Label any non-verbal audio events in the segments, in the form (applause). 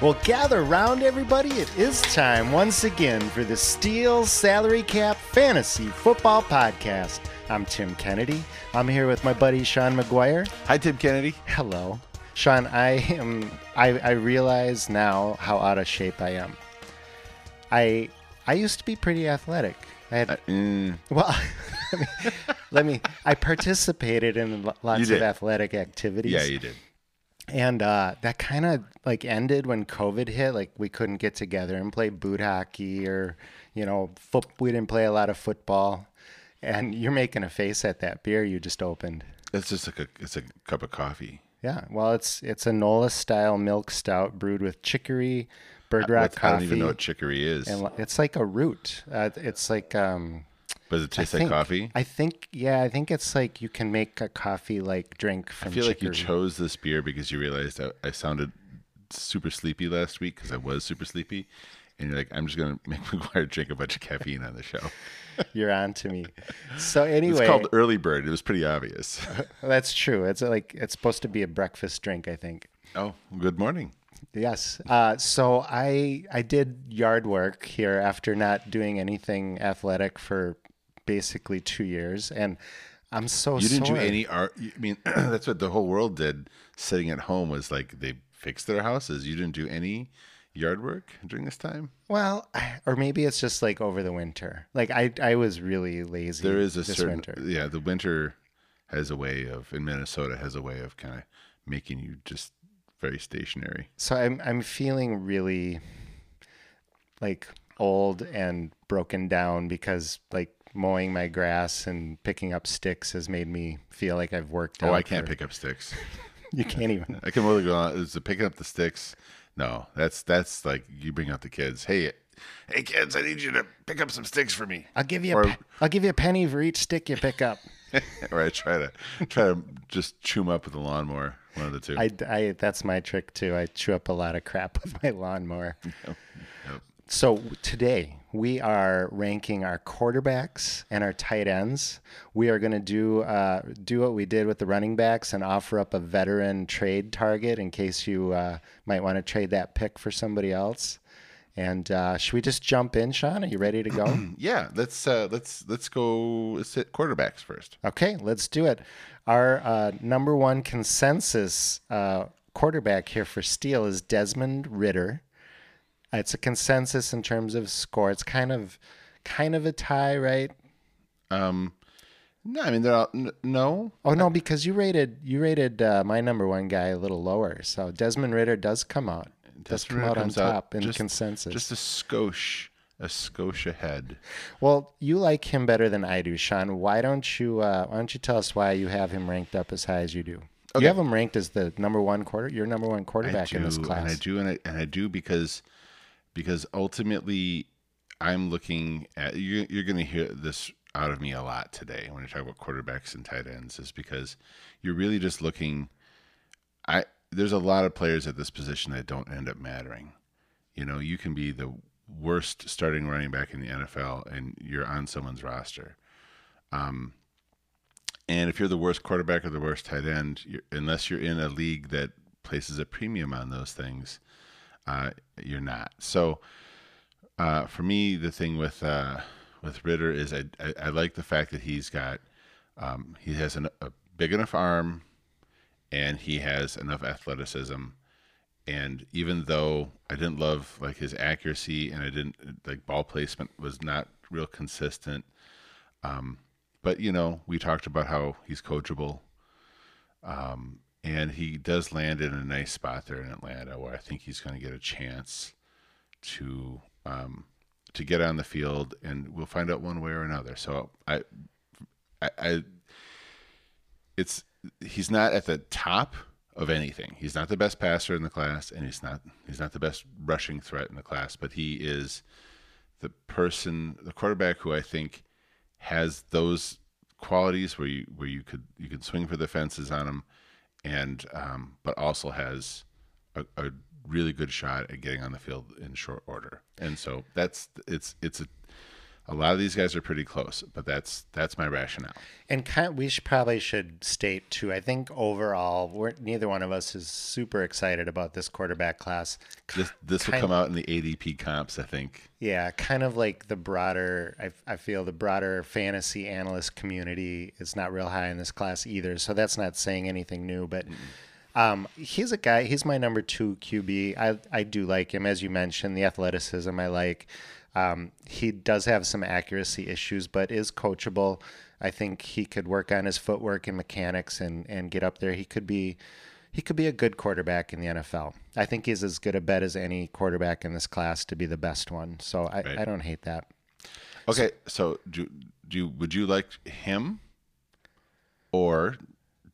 Well, gather round, everybody. It is time once again for the Steel Salary Cap Fantasy Football Podcast. I'm Tim Kennedy. I'm here with my buddy Sean McGuire. Hi, Tim Kennedy. Hello, Sean. I am. I, I realize now how out of shape I am. I I used to be pretty athletic. I had Uh, mm, well. (laughs) let, me, let me. I participated in lots of athletic activities. yeah, you did. And uh, that kind of like ended when COVID hit. Like we couldn't get together and play boot hockey or, you know, foot. We didn't play a lot of football. And you're making a face at that beer you just opened. It's just like a it's a cup of coffee. Yeah, well, it's it's a Nola style milk stout brewed with chicory, bird rock What's- I don't even know what chicory is. and it's like a root. Uh, it's like um, Does it taste I like think- coffee? I think yeah, I think it's like you can make a coffee like drink from. I feel like you chose this beer because you realized I, I sounded super sleepy last week because I was super sleepy, and you're like, I'm just gonna make (laughs) McGuire drink a bunch of caffeine on the show. (laughs) You're on to me. So anyway, It's called early bird. It was pretty obvious. (laughs) That's true. It's like it's supposed to be a breakfast drink, I think. oh, good morning. Yes. Uh, so I I did yard work here after not doing anything athletic for basically two years, and I'm so You didn't do any art. I mean, (clears throat) that's what the whole world did. Sitting at home was like they fixed their houses. You didn't do any yard work during this time. Well, or maybe it's just like over the winter. Like I I was really lazy. There is a this certain winter. yeah. The winter has a way of in Minnesota has a way of kind of making you just very stationary. So I'm I'm feeling really like old and broken down because like mowing my grass and picking up sticks has made me feel like I've worked Oh, I can't for- pick up sticks. (laughs) You can't even. I can only go on is to picking up the sticks. No, that's that's like you bring out the kids. Hey, hey kids, I need you to pick up some sticks for me. I'll give you a pe- I'll give you a penny for each stick you pick up. (laughs) or I try to try to just chew them up with a lawnmower. One of the two. I, I that's my trick too. I chew up a lot of crap with my lawnmower. (laughs) So today we are ranking our quarterbacks and our tight ends. We are going to do uh, do what we did with the running backs and offer up a veteran trade target in case you uh, might want to trade that pick for somebody else. And uh, should we just jump in, Sean? Are you ready to go? (clears throat) yeah, let's uh, let's let's go. Let's hit quarterbacks first. Okay, let's do it. Our uh, number one consensus uh, quarterback here for Steele is Desmond Ridder. It's a consensus in terms of score. It's kind of kind of a tie, right? Um, no, I mean they're all n- no. Oh no, because you rated you rated uh, my number one guy a little lower. So Desmond Ridder does come out. Does Desmond come Ridder out on comes out top in just- consensus. Just a skosh, a skosh ahead. well, you like him better than I do, Sean. Why don't you uh, why don't you tell us why you have him ranked up as high as you do? Okay. You have him ranked as the number one quarter. Your number one quarterback do, in this class. and I do, and I, and I do because because ultimately I'm looking at you're, you're going to hear this out of me a lot today when I talk about quarterbacks and tight ends is because you're really just looking. I there's a lot of players at this position that don't end up mattering. You know, you can be the worst starting running back in the NFL and you're on someone's roster. Um, and if you're the worst quarterback or the worst tight end, you're, unless you're in a league that places a premium on those things, uh, you're not. So, uh, for me, the thing with uh, with Ridder is I, I, I like the fact that he's got um, he has an, a big enough arm, and he has enough athleticism. And even though I didn't love like his accuracy and I didn't like ball placement was not real consistent, um, but you know we talked about how he's coachable, um, and he does land in a nice spot there in Atlanta where I think he's going to get a chance to um, to get on the field, and we'll find out one way or another. So I, I, I it's he's not at the top of anything. He's not the best passer in the class, and he's not he's not the best rushing threat in the class. But he is the person, the quarterback who I think has those qualities where you where you could you could swing for the fences on him, and um, but also has a, a really good shot at getting on the field in short order. And so that's it's it's a a lot of these guys are pretty close, but that's that's my rationale. And kind we should probably should state too. I think overall, we're neither one of us is super excited about this quarterback class. This this will come out in the ADP comps, I think. Yeah, kind of like the broader. I, I feel the broader fantasy analyst community is not real high in this class either. So that's not saying anything new, but. Um, he's a guy. He's my number two QB. I I do like him, as you mentioned. The athleticism I like. Um, he does have some accuracy issues, but is coachable. I think he could work on his footwork and mechanics and and get up there. He could be he could be a good quarterback in the NFL. I think he's as good a bet as any quarterback in this class to be the best one. So I, Right. I don't hate that. Okay, so do do you, would you like him or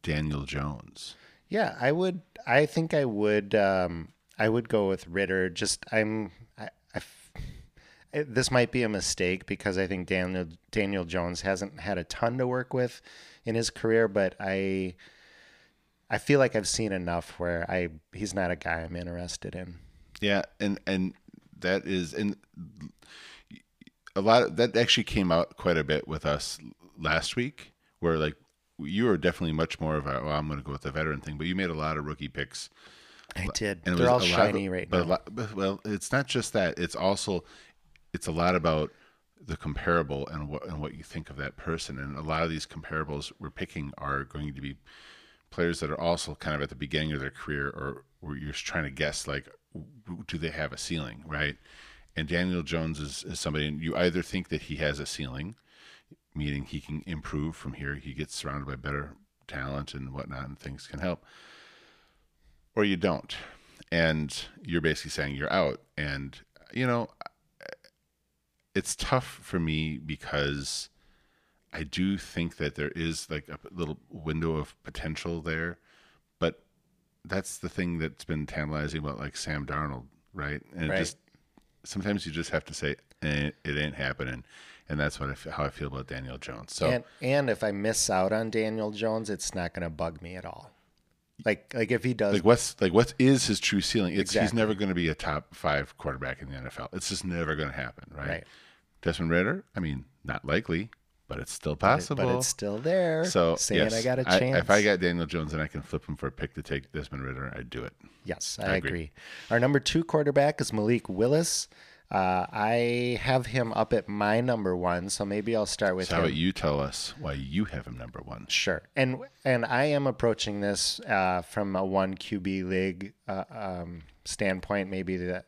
Daniel Jones? Yeah, I would. I think I would. Um, I would go with Ridder. Just I'm. I, I f- it- this might be a mistake because I think Daniel Daniel Jones hasn't had a ton to work with in his career, but I. I feel like I've seen enough where I he's not a guy I'm interested in. Yeah, and and that is and a lot of that actually came out quite a bit with us last week, where like you were definitely much more of a well, I'm going to go with the veteran thing, but you made a lot of rookie picks. I did. And They're all lot of- shiny right but a now. lot- but- well, it's not just that. It's also it's a lot about the comparable and what and what you think of that person. And a lot of these comparables we're picking are going to be players that are also kind of at the beginning of their career, or where you're trying to guess like, do they have a ceiling, right? And Daniel Jones is, is somebody, and you either think that he has a ceiling, meaning he can improve from here, he gets surrounded by better talent and whatnot, and things can help, or you don't. And you're basically saying you're out. And, you know, it's tough for me because I do think that there is like a little window of potential there, but that's the thing that's been tantalizing about like Sam Darnold, right? And Right. just sometimes you just have to say eh, it ain't happening, and that's what I f- how I feel about Daniel Jones. So And and if I miss out on Daniel Jones, it's not going to bug me at all. Like like if he does like what's like what is his true ceiling? It's he's never going to be a top five quarterback in the NFL. It's just never going to happen, right? Right. Desmond Ridder, I mean, not likely, but it's still but, it- possible. but it's still there. So saying yes, I got a chance. if I got Daniel Jones and I can flip him for a pick to take Desmond Ridder, I'd do it. Yes, I, agree. agree. Our number two quarterback is Malik Willis. Uh, I have him up at my number one, so maybe I'll start with So how him. about you tell us why you have him number one? Sure, and and I am approaching this uh, from a one QB league uh, um, standpoint. Maybe that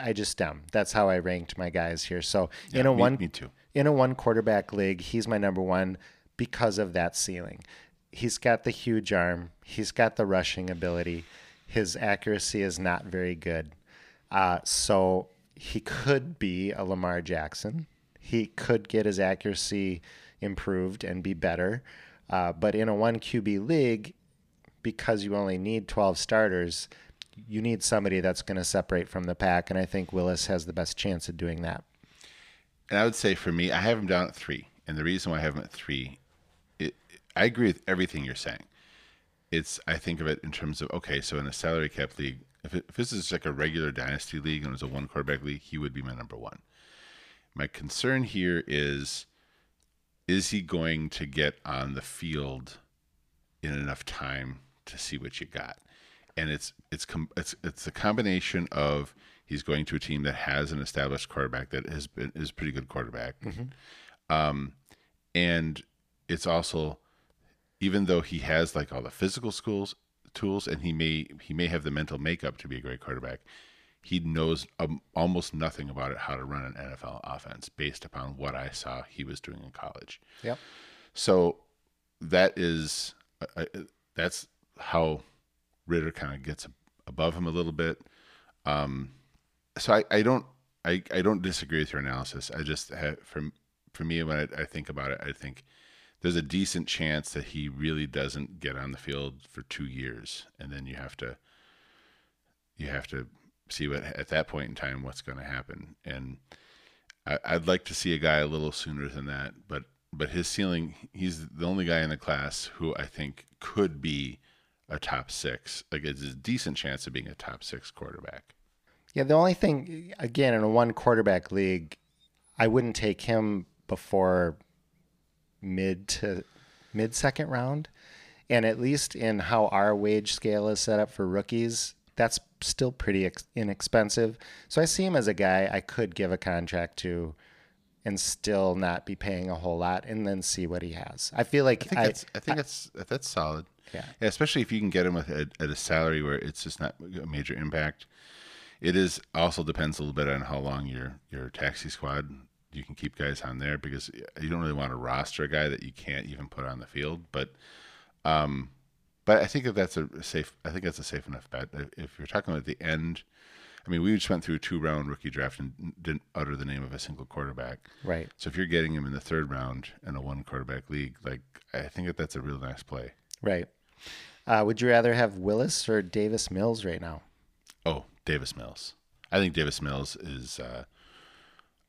I just um that's how I ranked my guys here. So in a me- one me too. in a one quarterback league, he's my number one because of that ceiling. He's got the huge arm. He's got the rushing ability. His accuracy is not very good. Uh, so he could be a Lamar Jackson. He could get his accuracy improved and be better. Uh, but in a one QB league, because you only need 12 starters, you need somebody that's going to separate from the pack. And I think Willis has the best chance of doing that. And I would say for me, I have him down at three. And the reason why I have him at three, it, I agree with everything you're saying. It's I think of it in terms of okay, so in a salary cap league, if, it, if this is like a regular dynasty league and it was a one quarterback league, he would be my number one. My concern here is, is he going to get on the field in enough time to see what you got? And it's it's com- it's it's a combination of he's going to a team that has an established quarterback that has been is pretty good quarterback, um, and it's also even though he has like all the physical schools tools and he may he may have the mental makeup to be a great quarterback he knows um, almost nothing about it how to run an NFL offense based upon what I saw he was doing in college. Yep. so that is uh, uh, that's how Ridder kind of gets above him a little bit um so I, I don't I, I don't disagree with your analysis I just have for for me when I, I think about it I think there's a decent chance that he really doesn't get on the field for two years, and then you have to you have to see what at that point in time what's going to happen. And I, I'd like to see a guy a little sooner than that, but but his ceiling, he's the only guy in the class who I think could be a top six. Like it's a decent chance of being a top six quarterback. Yeah, the only thing, again, in a one quarterback league, I wouldn't take him before mid to mid second round. And at least in how our wage scale is set up for rookies, that's still pretty ex- inexpensive. So I see him as a guy I could give a contract to and still not be paying a whole lot and then see what he has. I feel like I think I, that's I think that's that's solid. Yeah. especially if you can get him at, at, at a salary where it's just not a major impact. It is also depends a little bit on how long your your taxi squad you can keep guys on there because you don't really want to roster a guy that you can't even put on the field. But um, but I think that that's a safe. I think that's a safe enough bet. If- If you're talking about the end, I mean, we just went through a two round rookie draft and didn't utter the name of a single quarterback. right. So if you're getting him in the third round in a one quarterback league, like I think that that's a real nice play. Right. Uh, would you rather have Willis or Davis Mills right now? Oh, Davis Mills. I think Davis Mills is. Uh,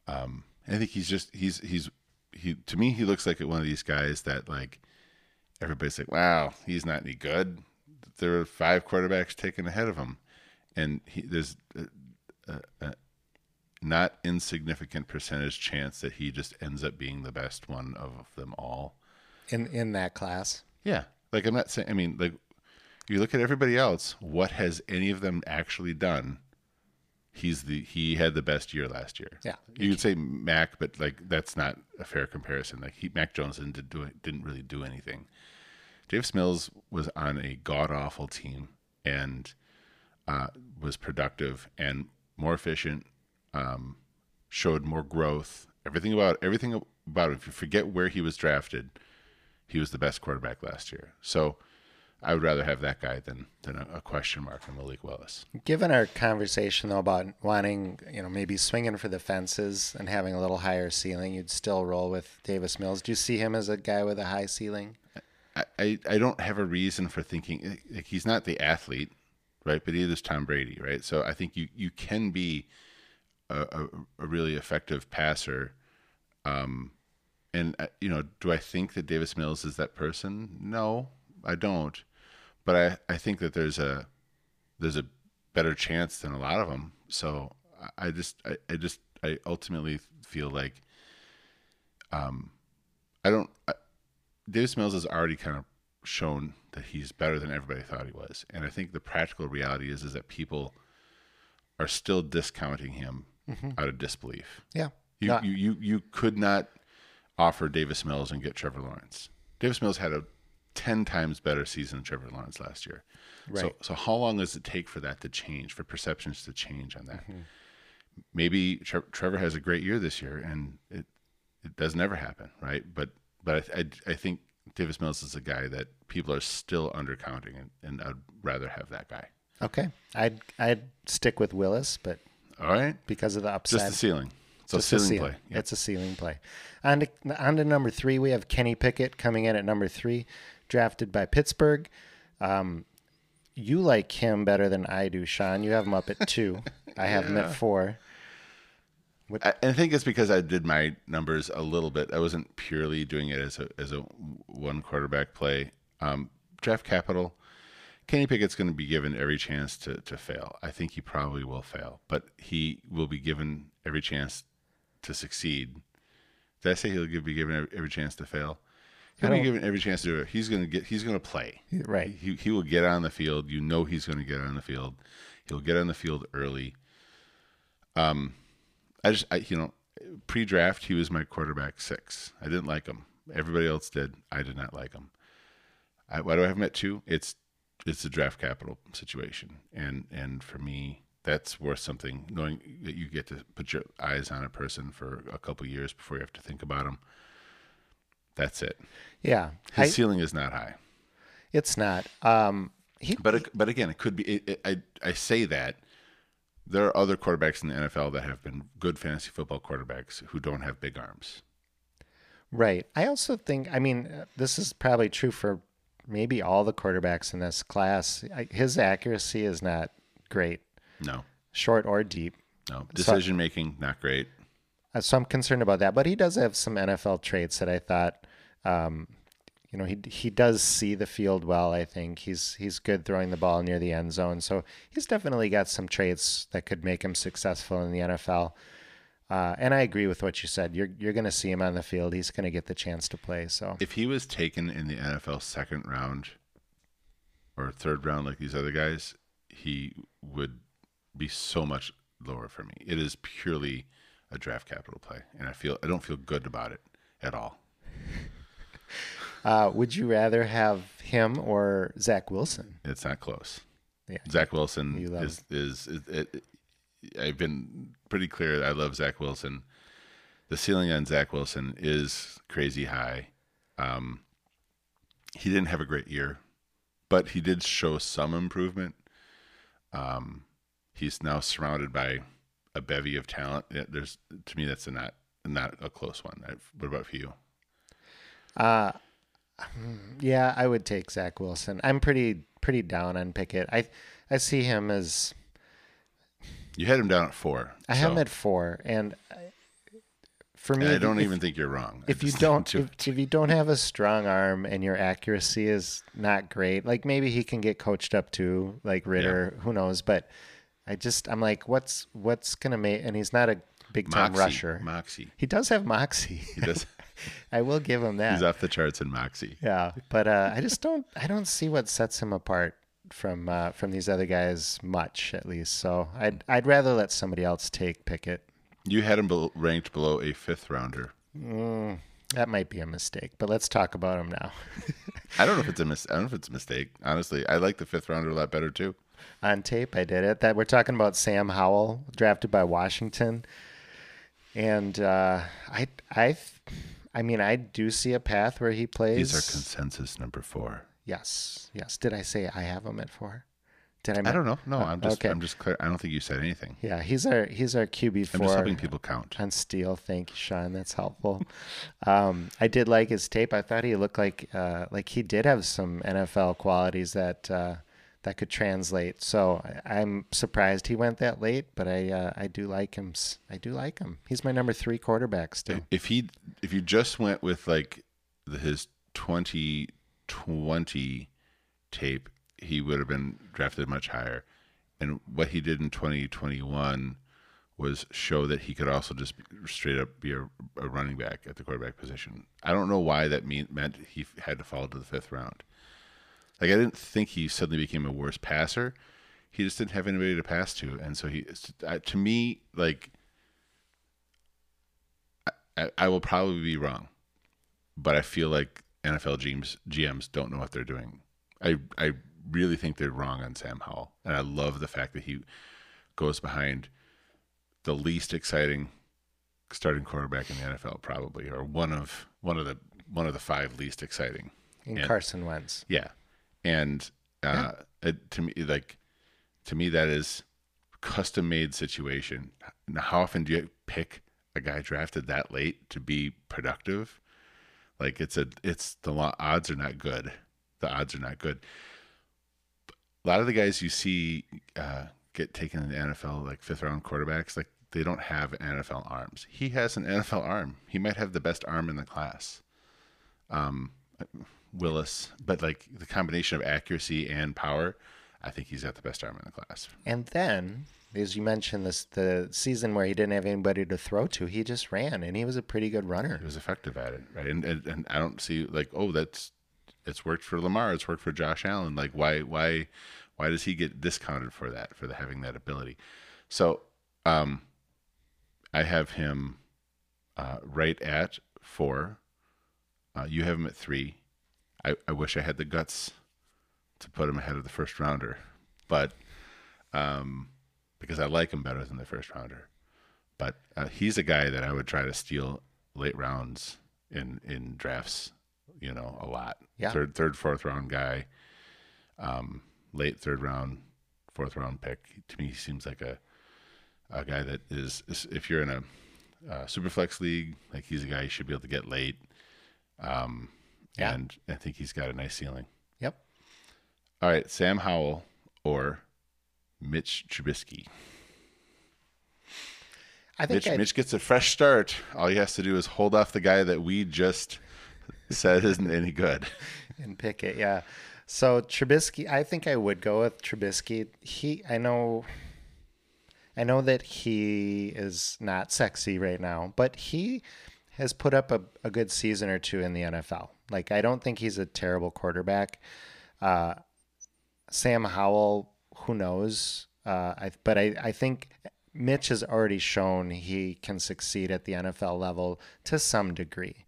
um, I think he's just he's he's he to me he looks like one of these guys that like everybody's like, wow, he's not any good. There are five quarterbacks taken ahead of him, and he, there's a, a, a not insignificant percentage chance that he just ends up being the best one of them all. In in that class? Yeah. Like I'm not saying I mean like you look at everybody else, what has any of them actually done? He's the he had the best year last year. Yeah. You could say Mac, but like that's not a fair comparison. Like he Mac Jones didn't do didn't really do anything. Davis Mills was on a god awful team and uh, was productive and more efficient, um, showed more growth. Everything about everything about. If you forget where he was drafted, he was the best quarterback last year. So I would rather have that guy than than a, a question mark on Malik Willis. Given our conversation though about wanting, you know, maybe swinging for the fences and having a little higher ceiling, you'd still roll with Davis Mills. Do you see him as a guy with a high ceiling? I, I, I don't have a reason for thinking like, he's not the athlete, right? But either is Tom Brady, right? So I think you you can be a, a, a really effective passer. Um, and uh, you know, do I think that Davis Mills is that person? No, I don't. But I, I think that there's a there's a better chance than a lot of them. So I, just I, I just I ultimately feel like um I don't I, Davis Mills has already kind of shown that he's better than everybody thought he was. And I think the practical reality is is that people are still discounting him out of disbelief. Yeah. You, No, you you you could not offer Davis Mills and get Trevor Lawrence. Davis Mills had a ten times better season than Trevor Lawrence last year. So Right. so how long does it take for that to change, for perceptions to change on that? Mm-hmm. Maybe Tre- Trevor has a great year this year, and it it does never happen, right? But but I, I, I think Davis Mills is a guy that people are still undercounting, and, and I'd rather have that guy. Okay. I'd I'd stick with Willis, but All right, because of the upside. just the ceiling. So Just a ceiling, ceiling. play. Yep. It's a ceiling play. On to, on to number three, we have Kenny Pickett coming in at number three, drafted by Pittsburgh. Um, you like him better than I do, Sean. You have him up at (laughs) two. I have him at four. I, I think it's because I did my numbers a little bit. I wasn't purely doing it as a as a one quarterback play. Um, draft capital. Kenny Pickett's going to be given every chance to, to fail. I think he probably will fail, but he will be given every chance to succeed. Did I say he'll give, be given every, chance to fail? He'll be given every chance to do it. He's going to get. He's to play. Right. He he will get on the field. You know he's going to get on the field. He'll get on the field early. Um, I just I you know pre-draft he was my quarterback six. I didn't like him. Everybody else did. I did not like him. I, why do I have him at two? It's it's a draft capital situation, and and for me that's worth something. Knowing that you get to put your eyes on a person for a couple years before you have to think about him. That's it. Yeah. His I, ceiling is not high. it's not. Um, he, But it, but again, it could be. It, it, I I say that there are other quarterbacks in the NFL that have been good fantasy football quarterbacks who don't have big arms. Right. I also think, I mean, uh, this is probably true for maybe all the quarterbacks in this class. I, his accuracy is not great, No, short or deep. no. Decision making, not great. Uh, So I'm concerned about that. But he does have some NFL traits that I thought, um, you know, he he does see the field well. I think he's he's good throwing the ball near the end zone. So he's definitely got some traits that could make him successful in the NFL. Uh, and I agree with what you said. You're you're going to see him on the field. He's going to get the chance to play. So If he was taken in the NFL second round or third round like these other guys, he would be so much lower for me. It is purely a draft capital play, and I feel I don't feel good about it at all. (laughs) Uh, would you rather have him or Zach Wilson? It's not close. Yeah. Zach Wilson You love is is, is it, it- I've been pretty clear. I love Zach Wilson. The ceiling on Zach Wilson is crazy high. Um, he didn't have a great year, but he did show some improvement. Um, he's now surrounded by a bevy of talent. There's to me that's a not not a close one. What about for you? Uh, yeah, I would take Zach Wilson. I'm pretty pretty down on Pickett. I I see him as You had him down at four. I have so- him at four, and I- for me, and I don't if, even think you're wrong. If you (laughs) don't if, if you don't have a strong arm and your accuracy is not great, like maybe he can get coached up too, like Ridder. Who knows? But I just I'm like, what's what's gonna make? And he's not a big time Moxie, rusher. Moxie. He does have moxie. (laughs) He does. (laughs) I will give him that. He's off the charts in Moxie. Yeah, but uh, I just don't. I don't see what sets him apart from uh, from these other guys much, at least. So I'd I'd rather let somebody else take Pickett. You had him bel ranked below a fifth rounder. That might be a mistake, but let's talk about him now. (laughs) I don't know if it's a mis- I don't know if it's a mistake. Honestly, I like the fifth rounder a lot better too. On tape, I did it. That we're talking about Sam Howell, drafted by Washington, and uh, I I I mean I do see a path where he plays. These are consensus number four. yes, yes. Did I say I have him at four? Did I? I don't know. No, I'm just okay. I'm just clear. I don't think you said anything. Yeah, he's our he's our QB four. I'm just helping people count. on steel. Thank you, Sean. That's helpful. um, I did like his tape. I thought he looked like uh, like he did have some NFL qualities that uh, that could translate. So I, I'm surprised he went that late, but I uh, I do like him. I do like him. He's my number three quarterback still. If he if you just went with like the, his 2020 tape, he would have been drafted much higher. And what he did in 2021 was show that he could also just straight up be a, a running back at the quarterback position. I don't know why that mean, meant he had to fall to the fifth round. Like I didn't think he suddenly became a worse passer. He just didn't have anybody to pass to, and so he, to me, like I, I will probably be wrong, but I feel like NFL GMs GMs don't know what they're doing. I I really think they're wrong on Sam Howell, and I love the fact that he goes behind the least exciting starting quarterback in the NFL, probably, or one of one of the one of the five least exciting. In and- Carson Wentz. Yeah, and uh, it, to me, like to me, that is custom made situation. Now, how often do you pick a guy drafted that late to be productive? Like it's a it's the odds are not good. The odds are not good. A lot of the guys you see uh, get taken in the NFL, like fifth round quarterbacks, like they don't have NFL arms. He has an NFL arm. He might have the best arm in the class. Um, Willis, but like the combination of accuracy and power, I think he's got the best arm in the class. And then, as you mentioned, this the season where he didn't have anybody to throw to, he just ran, and he was a pretty good runner. He was effective at it, right? And, and and I don't see like, oh, that's it's worked for Lamar, it's worked for Josh Allen. Like, why why why does he get discounted for that for the, having that ability? So, um, I have him uh, right at four. Uh, you have him at three. I, I wish I had the guts to put him ahead of the first rounder, but um, because I like him better than the first rounder. But uh, he's a guy that I would try to steal late rounds in in drafts. You know, a lot. Yeah. Third, third, fourth round guy. Um, late third round, fourth round pick. To me, he seems like a a guy that is, is if you're in a uh, super flex league, like he's a guy you should be able to get late. Um, Yeah. And I think he's got a nice ceiling. Yep. All right, Sam Howell or Mitch Trubisky. I think Mitch, Mitch gets a fresh start. All he has to do is hold off the guy that we just said isn't any good. (laughs) and Pickett. Yeah. So Trubisky, I think I would go with Trubisky. He, I know, I know that he is not sexy right now, but he has put up a, a good season or two in the NFL. Like I don't think he's a terrible quarterback. Uh, Sam Howell, who knows? Uh, I, but I, I think Mitch has already shown he can succeed at the NFL level to some degree.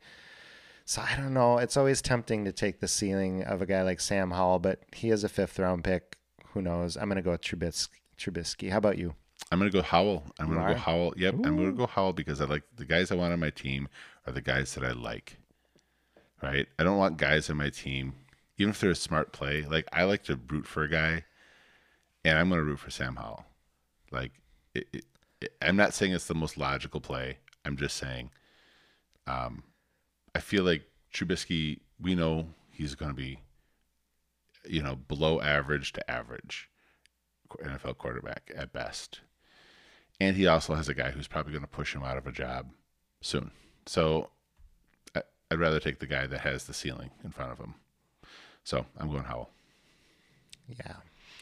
So I don't know. It's always tempting to take the ceiling of a guy like Sam Howell, but he is a fifth round pick. Who knows? I'm going to go with Trubisky. Trubisky. How about you? I'm gonna go Howell. I'm gonna are? go Howell. Yep, I'm gonna go Howell because I like the guys I want on my team are the guys that I like. Right? I don't want guys on my team, even if they're a smart play. Like I like to root for a guy, and I'm gonna root for Sam Howell. Like it, it, it- I'm not saying it's the most logical play. I'm just saying, um, I feel like Trubisky. We know he's gonna be, you know, below average to average NFL quarterback at best. And he also has a guy who's probably going to push him out of a job soon. So I'd rather take the guy that has the ceiling in front of him. So I'm going Howell. Yeah.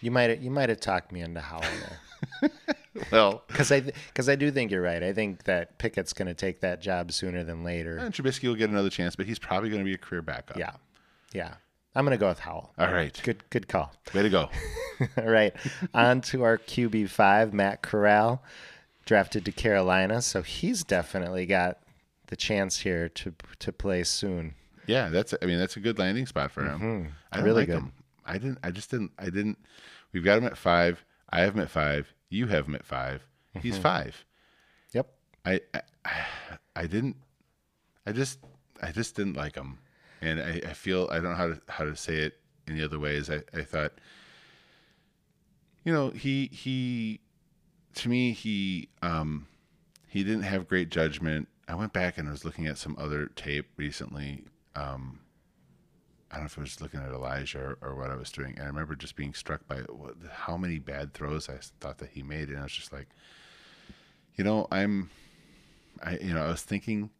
You might you might have talked me into Howell there. (laughs) Well, Because I because I do think you're right. I think that Pickett's going to take that job sooner than later. and Trubisky will get another chance, but he's probably going to be a career backup. Yeah, yeah. I'm going to go with Howell. All right. Good good call. Way to go. (laughs) All right, on to our QB five, Matt Corral, drafted to Carolina, so he's definitely got the chance here to to play soon. Yeah, that's. I mean, that's a good landing spot for him. I Mm-hmm. Really like good. him. I didn't. I just didn't. I didn't. We've got him at five. I have him at five. You have him at 5 Mm-hmm. He's five. Yep. I, I I didn't I just I just didn't like him. And I, I feel I don't know how to how to say it any other ways. I, I thought you know, he he to me he um he didn't have great judgment. I went back and I was looking at some other tape recently. Um I don't know if I was looking at Elijah or, or what I was doing. And I remember just being struck by what, how many bad throws I thought that he made. And I was just like, you know, I'm, I, you know, I was thinking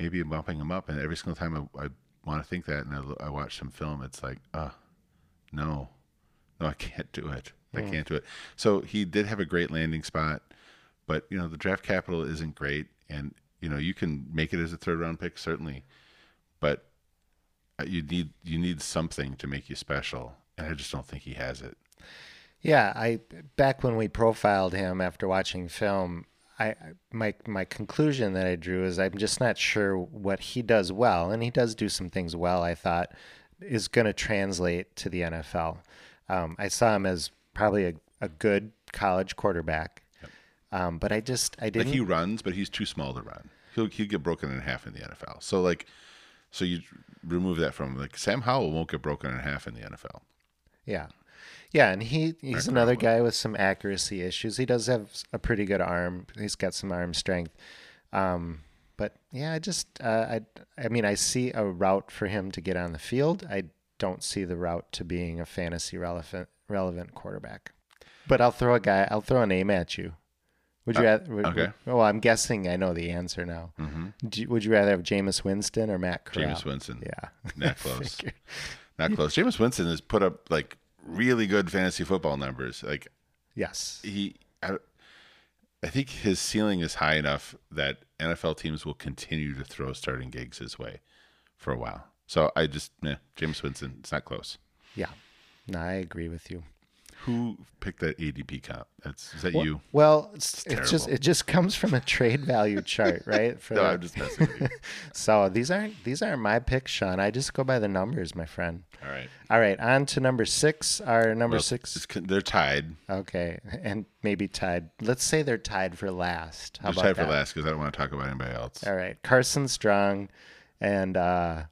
maybe bumping him up. And every single time I, I want to think that and I, I watch some film, it's like, uh, no, no, I (laughs) can't do it. I can't do it. So he did have a great landing spot, but you know, the draft capital isn't great. And, you know, you can make it as a third round pick, certainly, but uh, you need you need something to make you special, and I just don't think he has it. Yeah, I back when we profiled him after watching film, I my my conclusion that I drew is I'm just not sure what he does well, and he does do some things well. I thought is going to translate to the NFL. Um, I saw him as probably a, a good college quarterback, um, but I just I didn't. he runs, but he's too small to run. He'll he'll get broken in half in the NFL. So like, so you remove that from him. like Sam Howell won't get broken in half in the NFL. Yeah. Yeah, and he he's another guy with some accuracy issues. He does have a pretty good arm. He's got some arm strength. Um, but yeah, I just uh, I I mean I see a route for him to get on the field. I don't see the route to being a fantasy relevant relevant quarterback. But I'll throw a guy. I'll throw a name at you. Would you rather? Would, okay. well, I'm guessing I know the answer now. You- would you rather have Jameis Winston or Matt Corral? Jameis Winston. Yeah. Not (laughs) close. Not close. Jameis Winston has put up like really good fantasy football numbers. Like Yes. he, I, I think his ceiling is high enough that NFL teams will continue to throw starting gigs his way for a while. So I just, eh, Jameis Winston, it's not close. Yeah. No, I agree with you. Who picked that ADP comp? That's is that you? Well, it's, it's just it just comes from a trade value chart, (laughs) right? For No, I'm just messing with you. (laughs) so these aren't these aren't my picks, Sean. I just go by the numbers, my friend. All right. All right, on to number six. Our number Well, six. they're tied. Okay, and maybe tied. Let's say they're tied for last. How They're about tied that? for last because I don't want to talk about anybody else. All right, Carson Strong and uh,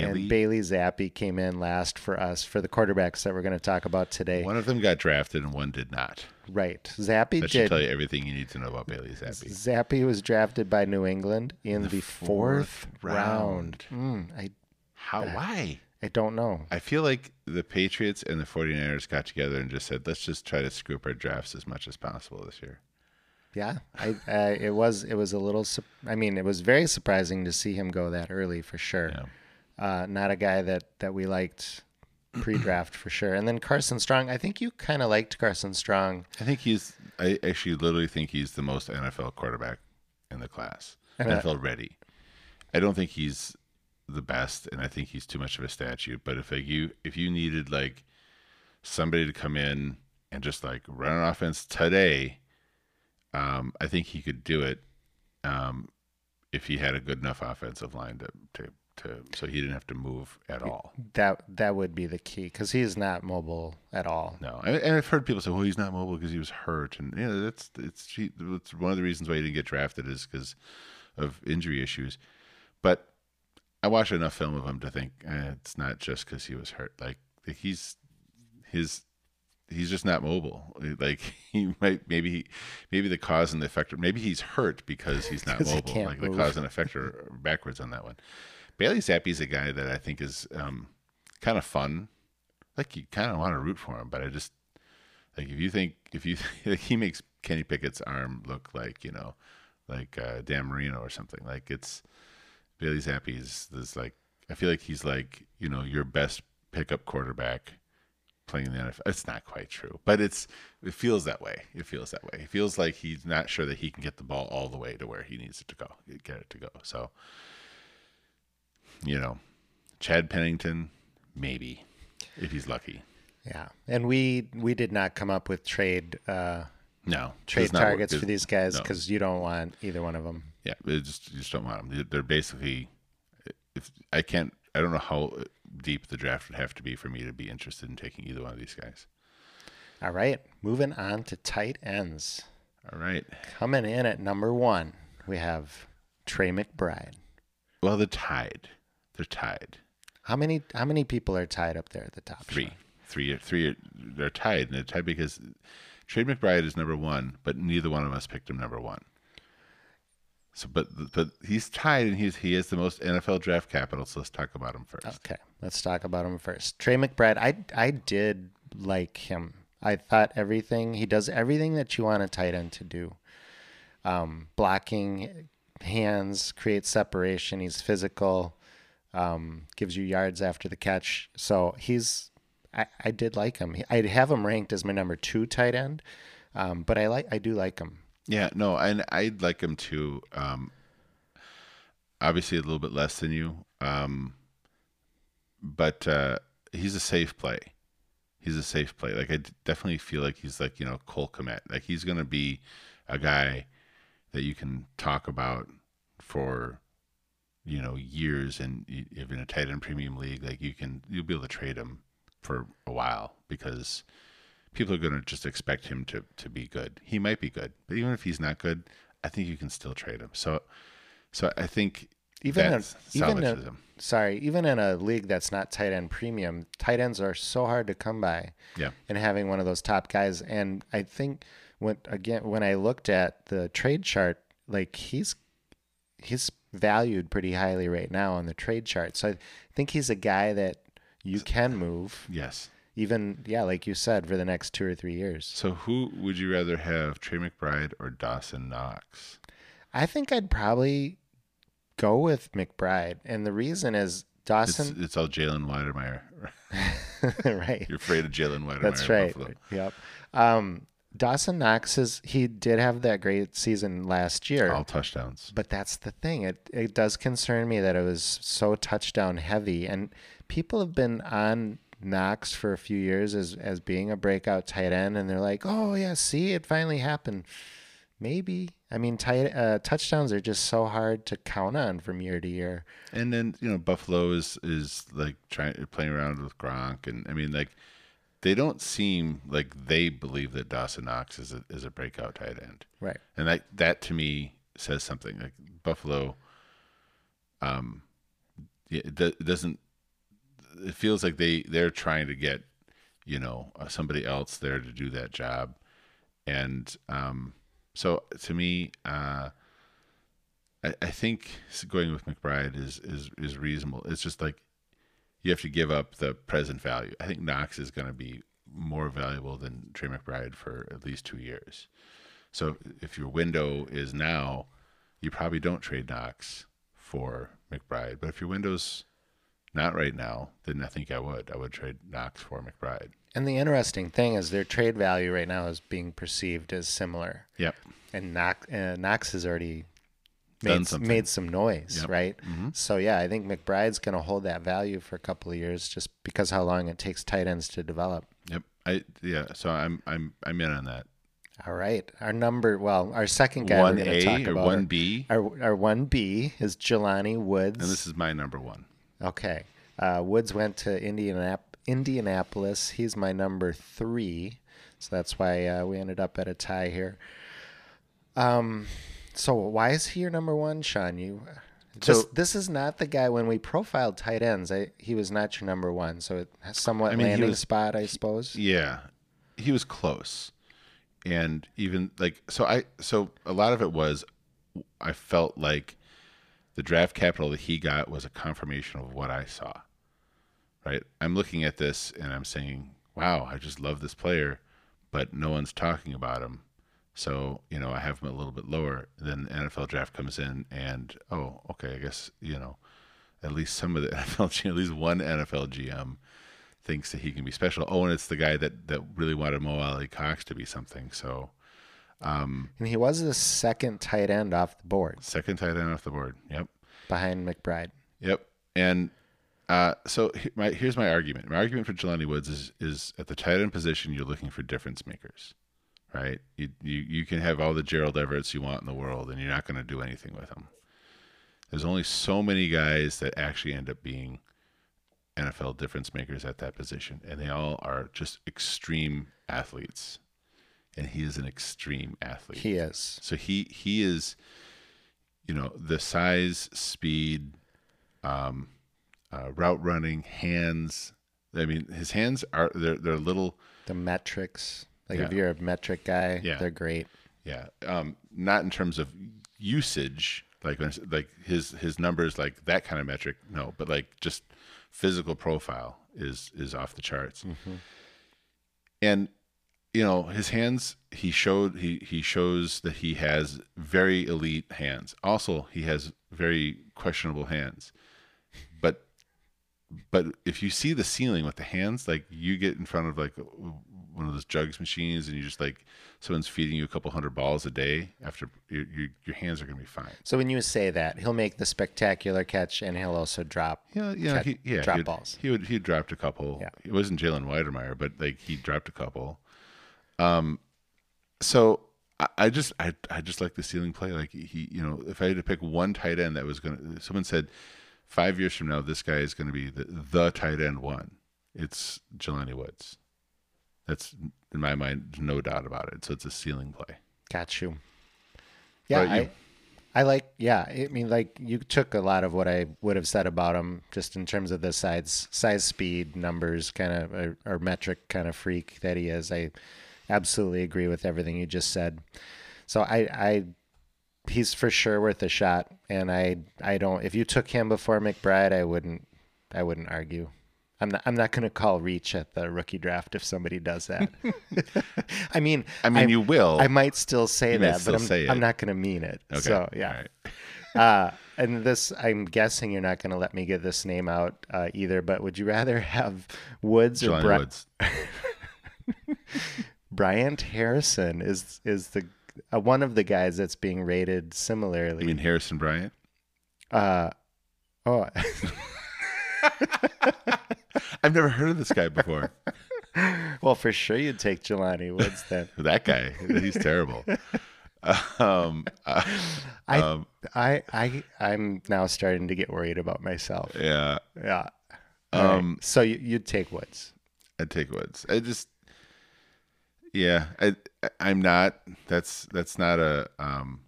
Bailey. And Bailey Zappe came in last for us for the quarterbacks that we're going to talk about today. One of them got drafted and one did not. Right. Zappe That should did. tell you everything you need to know about Bailey Zappe. Zappe was drafted by New England in the, the fourth, fourth round. Mm, I How? Why? I don't know. I feel like the Patriots and the 49ers got together and just said, let's just try to screw up our drafts as much as possible this year. Yeah, I, it was it was a little. I mean, it was very surprising to see him go that early for sure. Yeah. Uh, not a guy that that we liked pre-draft for sure. And then Carson Strong. I think you kind of liked Carson Strong. I think he's, I actually literally think he's the most NFL quarterback in the class. And I- NFL ready. I don't think he's the best, and I think he's too much of a statue. But if like you, if you needed like somebody to come in and just like run an offense today, um, I think he could do it. Um, if he had a good enough offensive line to, to, to, so he didn't have to move at all. That that would be the key because he is not mobile at all. No, I, and I've heard people say, "Well, he's not mobile because he was hurt," and yeah, that's it's he- it's one of the reasons why he didn't get drafted is because of injury issues. But I watched enough film of him to think eh, it's not just because he was hurt. Like he's his he's just not mobile. Like (laughs) he might maybe he, maybe the cause and the effect. Maybe he's hurt because he's not (laughs) mobile. can't Like move. the cause and effect are backwards on that one. Bailey Zappe's a guy that I think is um, kind of fun. Like you kind of want to root for him, but I just like if you think if you (laughs) like he makes Kenny Pickett's arm look like you know like uh, Dan Marino or something. Like it's Bailey Zappe is, is like I feel like he's like you know your best pickup quarterback playing in the NFL. It's not quite true, but it's it feels that way. It feels that way. It feels like he's not sure that he can get the ball all the way to where he needs it to go, get it to go. So you know, Chad Pennington maybe if he's lucky. Yeah, and we we did not come up with trade uh, No, trade targets for these guys no. because you don't want either one of them. Yeah, just you just don't want them. They're- basically, if I can't, I don't know how deep the draft would have to be for me to be interested in taking either one of these guys. All right, moving on to tight ends. All right. Coming in at number one, we have Trey McBride. Well, they're tied. They're tied. How many how many people are tied up there at the top? Three, Sean? three, three. They're tied, and they're tied because Trey McBride is number one, but neither one of us picked him number one. So, but but he's tied, and he's he has the most NFL draft capital. So let's talk about him first. Okay, let's talk about him first. Trey McBride, I I did like him. I thought everything he does everything that you want a tight end to do. Um, blocking, hands, creates separation. He's physical, um, gives you yards after the catch. So he's I, I did like him. I'd have him ranked as my number two tight end, um, but I like I do like him. Yeah, no, and I'd like him to. Um, obviously, a little bit less than you, um, but uh, he's a safe play. He's a safe play. Like I definitely feel like he's like you know Cole Kmet. Like he's gonna be a guy that you can talk about for you know years, and if in a tight end premium league, like you can you'll be able to trade him for a while because people are going to just expect him to to be good. He might be good, but even if he's not good, I think you can still trade him. So, so I think Even in, even in, sorry, even in a league that's not tight end premium, tight ends are so hard to come by. Yeah, and having one of those top guys. And I think when again when I looked at the trade chart, like he's he's valued pretty highly right now on the trade chart. So I think he's a guy that you can move, yes. even yeah, like you said, for the next two or three years. So who would you rather have, Trey McBride or Dawson Knox? I think I'd probably go with McBride, and the reason is Dawson. it's all Jalen Wydermyer. (laughs) right. (laughs) You're afraid of Jalen Wydermyer. That's right. Buffalo. Yep. Um, Dawson Knox is he did have that great season last year. All touchdowns. But that's the thing. It it does concern me that it was so touchdown heavy, and people have been on Knox for a few years as as being a breakout tight end, and they're like, "Oh yeah, see, it finally happened." Maybe. I mean, tight uh, touchdowns are just so hard to count on from year to year. And then you know Buffalo is is like trying playing around with Gronk, and I mean like they don't seem like they believe that Dawson Knox is a is a breakout tight end. Right. and that that to me says something like buffalo um it, it doesn't. It feels like they they're trying to get you know uh, somebody else there to do that job, and um, so to me, uh, I, I think going with McBride is is is reasonable. It's just like you have to give up the present value. I think Knox is going to be more valuable than Trey McBride for at least two years. So if your window is now, you probably don't trade Knox for McBride. But if your window's not right now, then I think I would. I would trade Knox for McBride. And the interesting thing is their trade value right now is being perceived as similar. Yep. And Knox, uh, Knox has already made, made some noise, Yep. right? Mm-hmm. So yeah, I think McBride's going to hold that value for a couple of years just because how long it takes tight ends to develop. Yep. I yeah. So I'm I'm I'm in on that. All right, our number, well, our second guy One we're going to talk about, one B, our our one B is Jelani Woods. and this is my number one. Okay. Uh, Woods went to Indianap- Indianapolis. He's my number three. So that's why uh, we ended up at a tie here. Um, so why is he your number one, Sean? You. This, So- this is not the guy when we profiled tight ends. I, he was not your number one, so it has somewhat I mean, he landing was- spot, I suppose. Yeah, he was close, and even like so. I so a lot of it was I felt like the draft capital that he got was a confirmation of what I saw. Right, I'm looking at this and I'm saying, "Wow, I just love this player," but no one's talking about him. So you know, I have him a little bit lower. Then the NFL draft comes in, and oh, okay, I guess you know, at least some of the (laughs) NFL, at least one NFL GM thinks that he can be special. Oh, and it's the guy that that really wanted Mo Alie-Cox to be something. So And he was the second tight end off the board second tight end off the board. Yep, behind McBride. yep. And uh, so he- my, here's my argument. My argument for Jelani Woods is is at the tight end position, you're looking for difference makers, right? You you you can have all the Gerald Everett's you want in the world, and you're not going to do anything with them. There's only so many guys that actually end up being NFL difference makers at that position, and they all are just extreme athletes. And he is an extreme athlete. He is. So he he is, you know, the size, speed, um, uh, route running, hands. I mean, his hands are they're they're little. The metrics. Like if you're a metric guy, Yeah. they're great. Yeah, um, not in terms of usage, like like his his numbers, like that kind of metric. No, but like just physical profile is is off the charts. And you know his hands. He showed he he shows that he has very elite hands. Also, he has very questionable hands. But but if you see the ceiling with the hands, like you get in front of like one of those jugs machines, and you just like someone's feeding you a couple hundred balls a day. After your your, your hands are gonna be fine. So when you say that, he'll make the spectacular catch and he'll also drop. Yeah, yeah, he, yeah. drop balls. He would he dropped a couple. Yeah. It wasn't Jalen Wydermyer, but like he dropped a couple. Um, so I, I just I I just like the ceiling play. Like he, you know, if I had to pick one tight end that was gonna, someone said five years from now this guy is gonna be the the tight end one. It's Jelani Woods. That's in my mind, no doubt about it. So it's a ceiling play. Got you. Yeah, about you? I, I like. Yeah, I mean, like you took a lot of what I would have said about him, just in terms of the size, size, speed, numbers, kind of, or, or metric kind of freak that he is. I absolutely agree with everything you just said. So I, I, he's for sure worth a shot, and I, I don't. If you took him before McBride, I wouldn't, I wouldn't argue. I'm not. I'm not going to call reach at the rookie draft if somebody does that. (laughs) (laughs) I mean, I mean, you will. I might still say You that, still but I'm, say I'm not going to mean it. okay. So yeah. Right. (laughs) Uh, and this, I'm guessing you're not going to let me get this name out uh, either. But would you rather have Woods or Bri- Woods. Bryant Harrison? Is is the uh, one of the guys that's being rated similarly? You mean Harrison Bryant? uh, oh, (laughs) I've never heard of this guy before. (laughs) well, for sure you'd take Jelani Woods then. (laughs) that guy, he's terrible. Um, uh, I, um, I, I, I'm now starting to get worried about myself. yeah, Yeah. All right. Um, so you, you'd take Woods. I'd take Woods. I just, yeah, I, I'm not. That's that's not a. Um,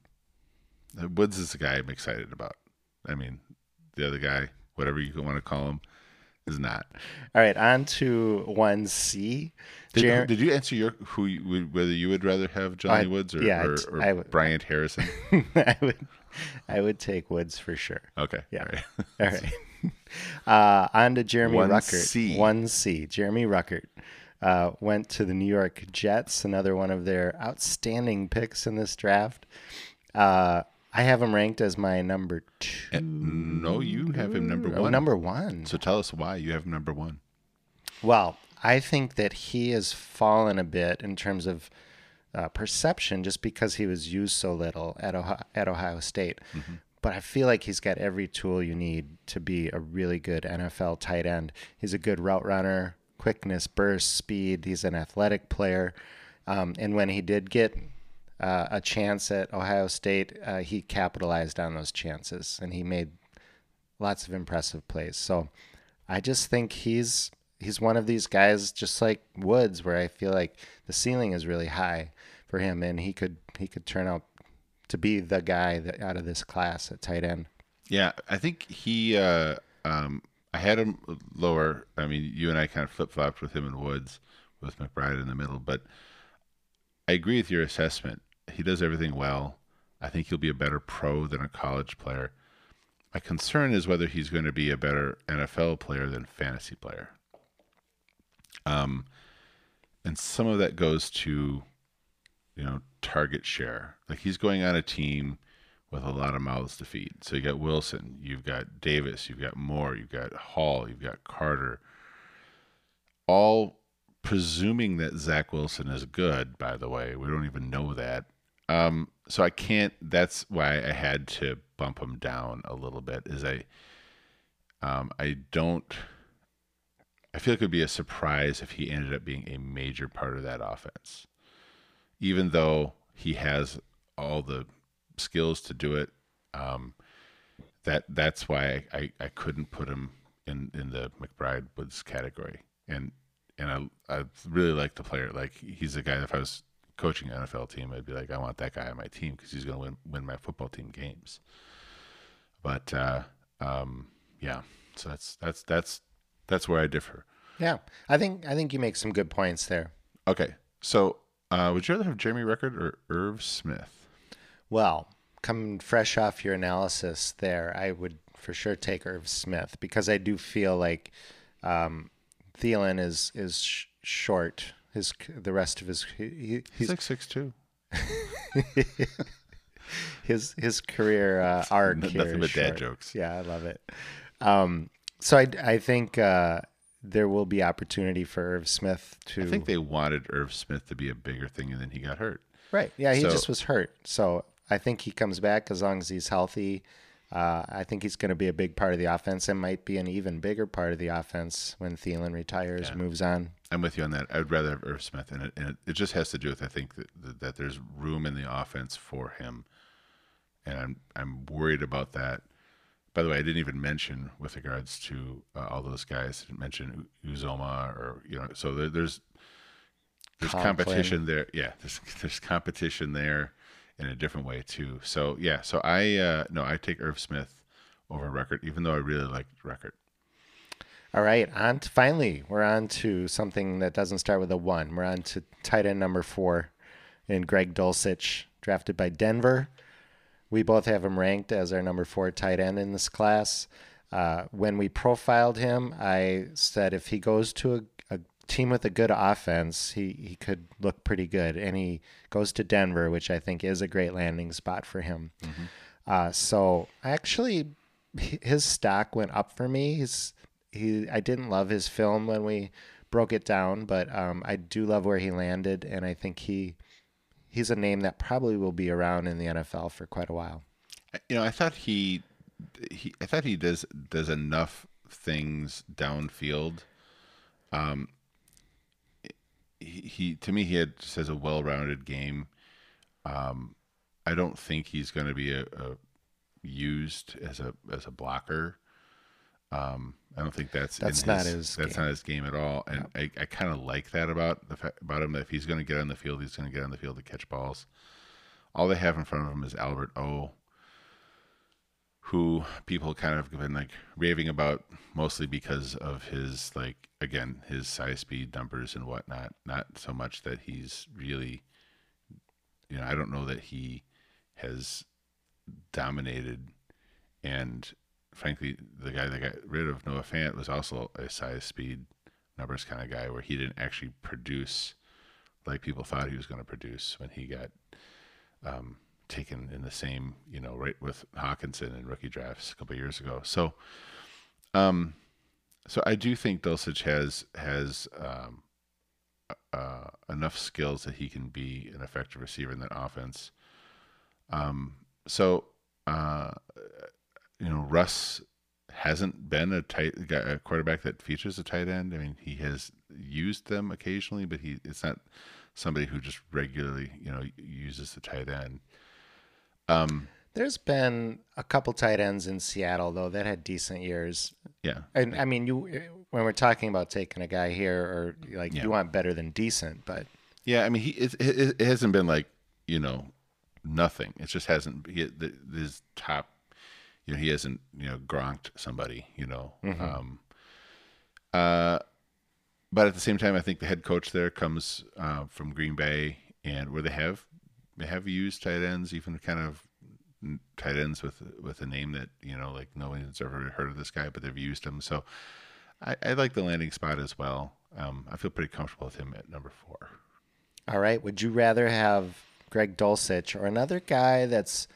Woods is the guy I'm excited about. I mean, the other guy, whatever you want to call him, is not. All right, on to one C. Did, Jer- did you answer your who you, would- whether you would rather have Johnny I- Woods or, yeah, or, or I would- Bryant Harrison? (laughs) I would, I would take Woods for sure. Okay, Yeah. all right. (laughs) All right. (laughs) Uh, on to Jeremy One Ruckert. C. One C. Jeremy Ruckert uh, went to the New York Jets, another one of their outstanding picks in this draft. Uh, I have him ranked as my number two. no, you have him number Oh, one. number one. So tell us why you have him number one. Well, I think that he has fallen a bit in terms of uh, perception just because he was used so little at Ohio, at Ohio State. But I feel like he's got every tool you need to be a really good NFL tight end. He's a good route runner, quickness, burst, speed. He's an athletic player. Um, and when he did get uh, a chance at Ohio State, uh, he capitalized on those chances and he made lots of impressive plays. So I just think he's he's one of these guys just like Woods where I feel like the ceiling is really high for him and he could he could turn out to be the guy that out of this class at tight end. Yeah, I think he. Uh, um, I had him lower. I mean, you and I kind of flip flopped with him in Woods, with McBride in the middle. But I agree with your assessment. He does everything well. I think he'll be a better pro than a college player. My concern is whether he's going to be a better NFL player than fantasy player. Um, and some of that goes to, you know, target share. Like he's going on a team with a lot of mouths to feed. So you got Wilson, you've got Davis, you've got Moore, you've got Hall, you've got Carter. All presuming that Zach Wilson is good, by the way. We don't even know that. Um, so I can't that's why I had to bump him down a little bit, is I um I don't I feel like it would be a surprise if he ended up being a major part of that offense. Even though he has all the skills to do it, um, that that's why I, I, I couldn't put him in, in the McBride Woods category. And and I I really like the player. Like he's a guy. That if I was coaching an NFL team, I'd be like, I want that guy on my team because he's going to win win my football team games. But uh, um, yeah, so that's that's that's that's where I differ. Yeah. I think I think you make some good points there. Okay, so uh, would you rather have Jeremy Ruckert or Irv Smith? Well, coming fresh off your analysis there, I would for sure take Irv Smith because I do feel like um, Thielen is is sh- short. His the rest of his he, he- He's like six two. (laughs) his his career uh, arc Nothing but dad jokes. Yeah, I love it. Um, so I I think uh, there will be opportunity for Irv Smith to. I think they wanted Irv Smith to be a bigger thing, and then he got hurt. Right. Yeah, he So- just was hurt. So I think he comes back as long as he's healthy. Uh, I think he's going to be a big part of the offense and might be an even bigger part of the offense when Thielen retires, moves on. I'm with you on that. I'd rather have Irv Smith, and it, and it, it just has to do with I think that, that there's room in the offense for him, and I'm I'm worried about that. By the way, I didn't even mention with regards to uh, all those guys. I didn't mention Uzomah or you know. So there, there's there's Conklin. competition there. Yeah, there's (laughs) there's competition there in a different way too. So yeah, so I uh, no, I take Irv Smith over Ruckert, even though I really like Ruckert. All right, on to, finally, we're on to something that doesn't start with a one. We're on to tight end number four in Greg Dulcich, drafted by Denver. We both have him ranked as our number four tight end in this class. Uh, when we profiled him, I said if he goes to a, a team with a good offense, he, he could look pretty good. And he goes to Denver, which I think is a great landing spot for him. Uh, so actually, his stock went up for me. He's he. I didn't love his film when we broke it down, but um, I do love where he landed, and I think he he's a name that probably will be around in the NFL for quite a while. you know, I thought he, he, I thought he does does enough things downfield. Um, he, he to me he had just has a well-rounded game. Um, I don't think he's going to be a, a used as a as a blocker. Um, I don't think that's in That's not his that's game. not his game at all, and I, I kind of like that about the fa- about him. If he's going to get on the field, he's going to get on the field to catch balls. All they have in front of him is Albert O, who people kind of have been like raving about mostly because of his like again his size speed numbers and whatnot not so much that he's really you know i don't know that he has dominated and frankly the guy that got rid of noah fant was also a size speed numbers kind of guy where he didn't actually produce like people thought he was going to produce when he got um, taken in the same, you know, right with Hockenson in rookie drafts a couple years ago. So, um, so I do think Dulcich has has um, uh, enough skills that he can be an effective receiver in that offense. Um, so, uh, you know, Russ hasn't been a tight a quarterback that features a tight end. I mean, he has used them occasionally, but he it's not somebody who just regularly, you know, uses the tight end. Um, There's been a couple tight ends in Seattle though that had decent years. Yeah, and I mean, you when we're talking about taking a guy here, or like yeah. you want better than decent, but yeah, I mean, he it, it, it hasn't been like you know nothing. It just hasn't. He, his top, you know, he hasn't you know gronked somebody. You know, mm-hmm. um, uh, but at the same time, I think the head coach there comes uh, from Green Bay, and where they have they have used tight ends, even kind of tight ends with with a name that you know like no one's ever heard of this guy, but they've used him. So I, I like the landing spot as well. Um, I feel pretty comfortable with him at number four. All right. Would you rather have Greg Dulcich or another guy that's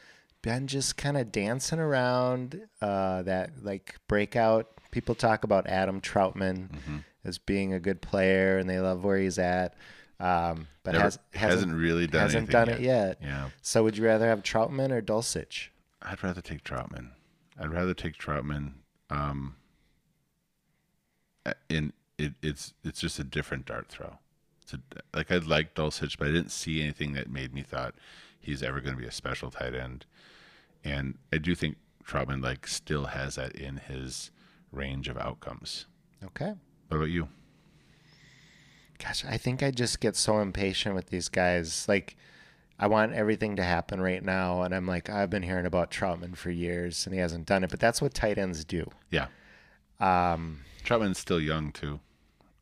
been just kind of dancing around uh, that like breakout? People talk about Adam Trautman mm-hmm. as being a good player, and they love where he's at. Um, but Never, has, hasn't, hasn't really done hasn't done yet. it yet. Yeah. So would you rather have Trautman or Dulcich? I'd rather take Trautman. I'd rather take Trautman. Um, in it, it's it's just a different dart throw. A, like I like Dulcich, but I didn't see anything that made me thought he's ever going to be a special tight end. And I do think Trautman like still has that in his range of outcomes. Okay. What about you? gosh, I think I just get so impatient with these guys. Like, I want everything to happen right now, and I'm like, I've been hearing about Trautman for years, and he hasn't done it. But that's what tight ends do. Yeah. Um, Trautman's still young too.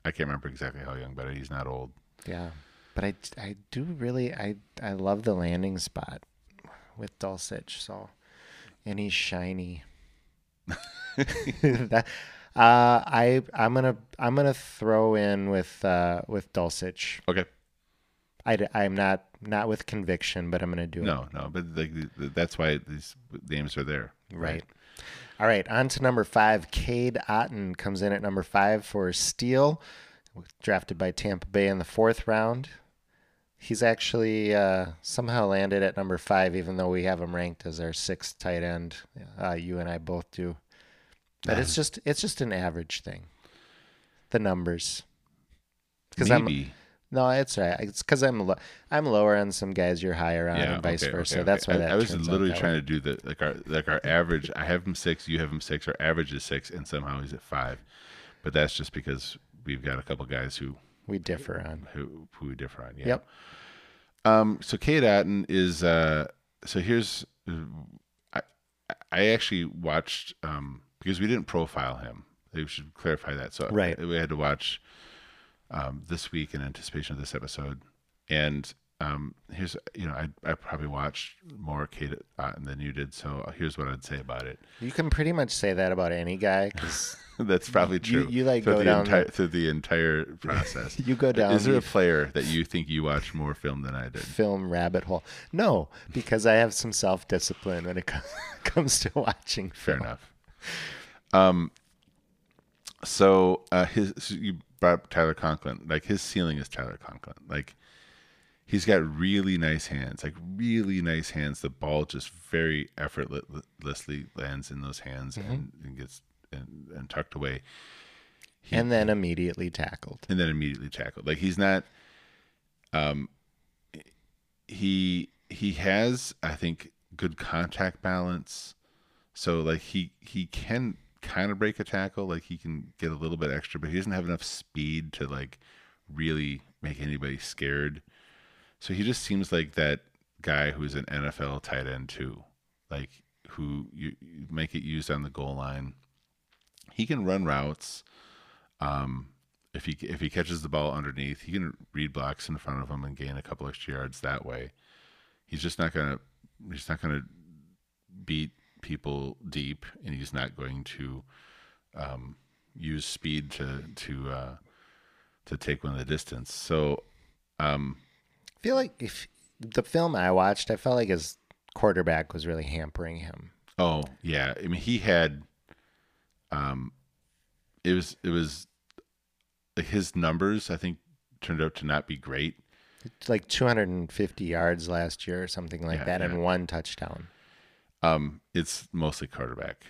I can't remember exactly how young, but he's not old. Yeah, but I, I do really I I love the landing spot with Dulcich. So, and he's shiny. that, (laughs) (laughs) uh, I I'm gonna I'm gonna throw in with uh, with Dulcich. Okay. I I'm not not with conviction, but I'm gonna do no, it. No, no, but like that's why these names are there. Right. right. All right, on to number five. Cade Otton comes in at number five for Steele, drafted by Tampa Bay in the fourth round. He's actually uh, somehow landed at number five, even though we have him ranked as our sixth tight end. Uh, you and I both do. But it's just it's just an average thing. The numbers. Because I'm no, it's right. It's because I'm lo- I'm lower on some guys you're higher on, yeah, and vice okay, versa. Okay, okay. That's why that. I, I was literally trying way. to do the like our like our average. I have him six, you have him six. Our average is six, and somehow he's at five. But that's just because we've got a couple guys who we differ on. Who who we differ on. Yeah. Yep. Um. So Cade Otton is. Uh. So here's. I I actually watched um because we didn't profile him. We should clarify that. So right. we had to watch um, this week in anticipation of this episode. And um, here's, you know, I, I probably watched more Cade Otton than you did. So here's what I'd say about it. You can pretty much say that about any guy because (laughs) that's probably true. You, you like through go down entire, the, through the entire process. (laughs) you go down. Is there a player that you think you watch more film than I did? Film rabbit hole. No, because I have some self discipline when it (laughs) comes to watching. Film. Fair enough. Um, so uh, his so you brought up Tyler Conklin. Like his ceiling is Tyler Conklin. Like he's got really nice hands, like really nice hands. The ball just very effortlessly lands in those hands mm-hmm. and, and, gets and, and tucked away. He, and then immediately tackled. And then immediately tackled. Like he's not. Um, he he has, I think, good contact balance. So like he he can kind of break a tackle. Like he can get a little bit extra, but he doesn't have enough speed to like really make anybody scared. So he just seems like that guy who's an NFL tight end too, like who you, you make it used on the goal line. He can run routes. Um, if he if he catches the ball underneath, he can read blocks in front of him and gain a couple extra yards that way. He's just not gonna he's not gonna beat people deep, and he's not going to um, use speed to to uh, to take one of the distance. So um, feel like if the film I watched, I felt like his quarterback was really hampering him. Oh yeah, I mean he had, um, it was it was his numbers I think turned out to not be great. It's like 250 yards last year or something like Yeah, that, yeah. and one touchdown. Um, it's mostly quarterback.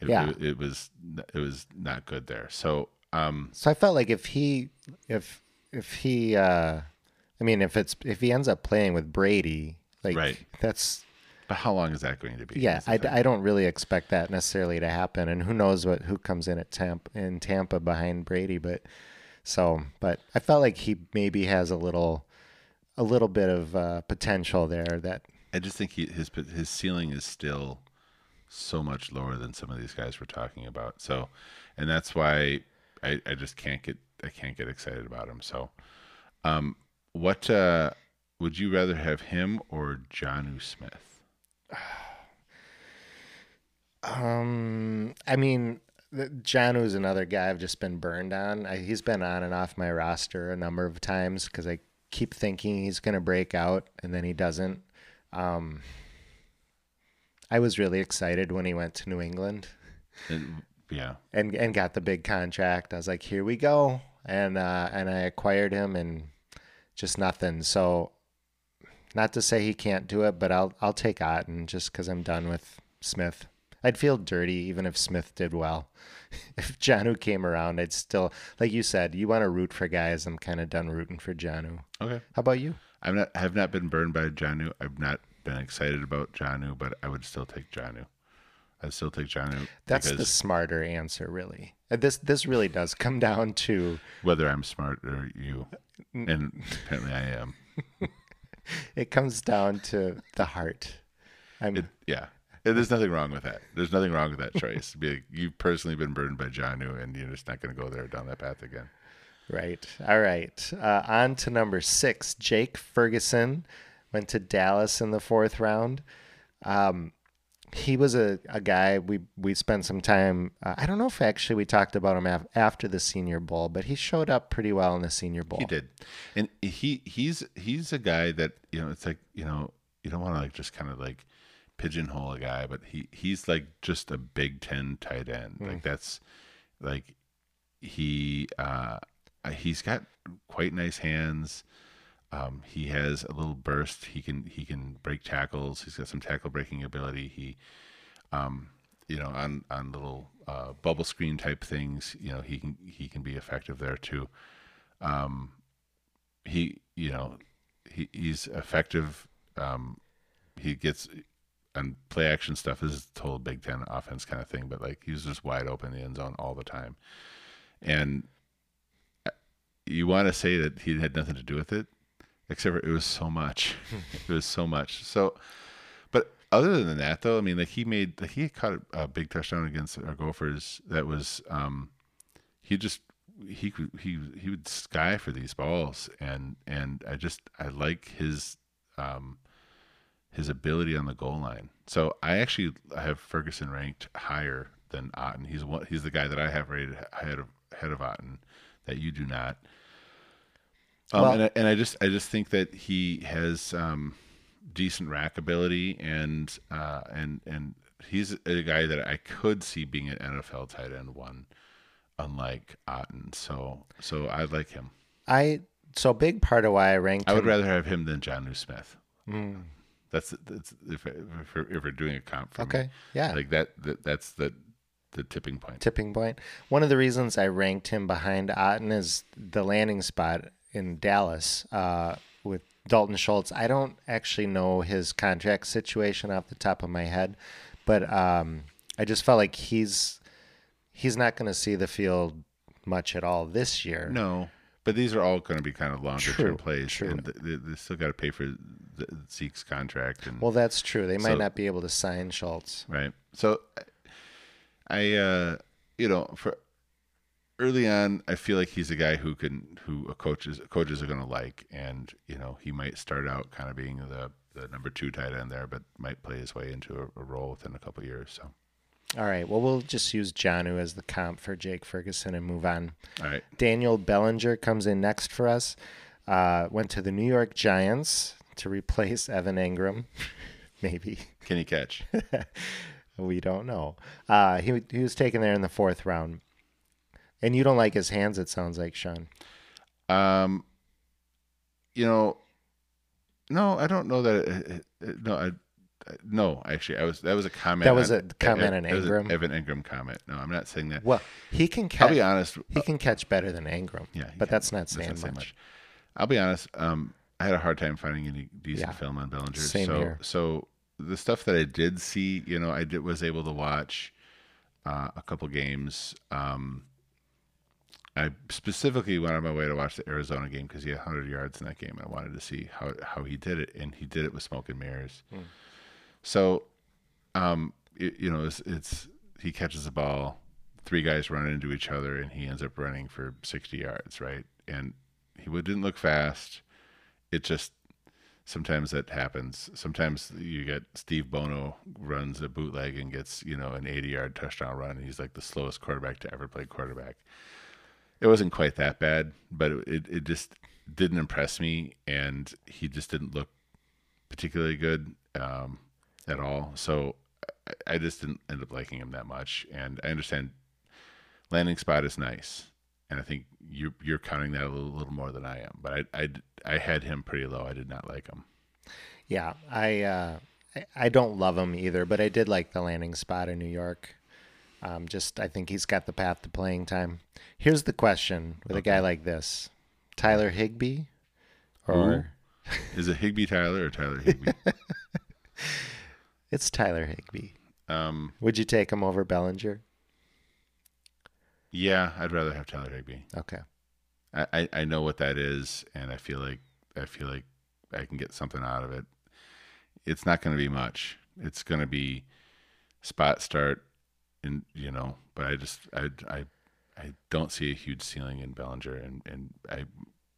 It, Yeah. it, it was it was not good there. So um, So I felt like if he, if if he, uh I mean, if it's if he ends up playing with Brady, like Right. that's but how long is that going to be? yeah. I. I don't really expect that necessarily to happen, and who knows what who comes in at Tampa in Tampa behind Brady, but so but I felt like he maybe has a little a little bit of uh, potential there that I just think he, his his ceiling is still so much lower than some of these guys we're talking about. So, and that's why I, I just can't get I can't get excited about him. So, um, what uh, would you rather have him or Jonnu Smith? (sighs) Um, I mean, the- Jonnu's another guy I've just been burned on. I, he's been on and off my roster a number of times because I keep thinking he's going to break out and then he doesn't. Um, I was really excited when he went to New England And, yeah, and and got the big contract. I was like, here we go, and uh, and I acquired him and just nothing. So, not to say he can't do it, but I'll I'll take Otton just because I'm done with Smith. I'd feel dirty even if Smith did well. (laughs) if Jonnu came around, I'd still like you said. You want to root for guys. I'm kind of done rooting for Jonnu. okay. How about you? I'm not have not been burned by Jonnu. I've not been excited about Jonnu, but I would still take Jonnu. I'd still take Jonnu. That's the smarter answer, really. Uh, This this really does come down to whether I'm smart or you, and apparently I am. (laughs) it comes down to the heart. I'm It, yeah. There's nothing wrong with that. There's nothing wrong with that choice. Be like, you've personally been burned by Jonnu, and you're just not going to go there down that path again. Right. All right. Uh, on to number six. Jake Ferguson went to Dallas in the fourth round. Um, he was a, a guy we we spent some time. Uh, I don't know if actually we talked about him af- after the Senior Bowl, but he showed up pretty well in the Senior Bowl. He did, and he he's he's a guy that you know. It's like you know you don't want to like just kind of like pigeonhole a guy, but he he's like just a Big Ten tight end. Like that's like he uh he's got quite nice hands. Um, he has a little burst. He can he can break tackles. He's got some tackle breaking ability. He, um, you know, on on little uh, bubble screen type things, you know, he can he can be effective there too. Um, he you know he he's effective. Um, he gets and play action stuff. This is a total Big Ten offense kind of thing, but like he's just wide open in the end zone all the time, and uh, you want to say that he had nothing to do with it, except for it was so much. (laughs) it was so much. So, but other than that, though, I mean, like he made, like he caught a, a big touchdown against our Gophers. That was, um, he just he could he he would sky for these balls, and and I just I like his um his ability on the goal line. So I actually have Ferguson ranked higher than Otton. He's one, he's the guy that I have rated ahead of ahead of Otton that you do not. Um, Well- and I, and I just I just think that he has um, decent rack ability and uh, and and he's a guy that I could see being an NFL tight end one, unlike Otton. So so I like him. I so big part of why I ranked I would him. rather have him than Jonnu Smith. Mm, That's that's if, if, we're, if we're doing a comp for me. okay. Yeah. like that, that that's the the tipping point. tipping point. One of the reasons I ranked him behind Otton is the landing spot in Dallas uh, with Dalton Schultz. I don't actually know his contract situation off the top of my head, but um, I just felt like he's he's not going to see the field much at all this year. No, but these are all going to be kind of longer True, term plays, true. and they, they still got to pay for the, Zeke's contract. And Well, that's true. They might So- not be able to sign Schultz. Right. So I uh you know, for early on I feel like he's a guy who can who coaches coaches are gonna like and, you know, he might start out kind of being the the number two tight end there, but might play his way into a, a role within a couple of years. So All right. Well, we'll just use Jonnu as the comp for Jake Ferguson and move on. all right. Daniel Bellinger comes in next for us. Uh, went to the New York Giants to replace Evan Engram. (laughs) Maybe. Can he catch? (laughs) We don't know. Uh, he, he was taken there in the fourth round. And you don't like his hands, it sounds like, Sean. Um you know no, I don't know that it, it, no, I no, actually, I was that was a comment. That was on- a comment on that was an Engram? Evan Engram comment. No, I'm not saying that. Well, he can I'll catch. be honest. He can catch better than Engram. Yeah, but can. that's not That's saying not much. much. I'll be honest. Um, I had a hard time finding any decent Yeah. film on Bellinger. Same so, here. so the stuff that I did see, you know, I did was able to watch uh, a couple games. Um, I specifically went on my way to watch the Arizona game because he had 100 yards in that game. I wanted to see how how he did it, and he did it with smoke and mirrors. Hmm. So, um, it, you know, it's, it's he catches the ball, three guys run into each other, and he ends up running for 60 yards, right? And he didn't look fast. It just sometimes that happens. Sometimes you get Steve Bono runs a bootleg and gets you know an 80 yard touchdown run. And he's like the slowest quarterback to ever play quarterback. It wasn't quite that bad, but it it, just didn't impress me, and he just didn't look particularly good um, at all. So I, just didn't end up liking him that much. And I understand landing spot is nice, and I think you you're counting that a little, little more than I am. But I, I I had him pretty low. I did not like him. Yeah, I, uh, I don't love him either, but I did like the landing spot in New York. Um, just I think he's got the path to playing time. Here's the question with a guy like this: Tyler Higbee, or (laughs) Is it Higbee Tyler or Tyler (laughs) Higbee? it's Tyler Higbee. um, Would you take him over Bellinger? yeah, I'd rather have Tyler Higbee. Okay. I, I, I know what that is, and I feel like I feel like I can get something out of it. It's not going to be much. It's going to be spot start, and you know. But I just I I I don't see a huge ceiling in Bellinger, and and I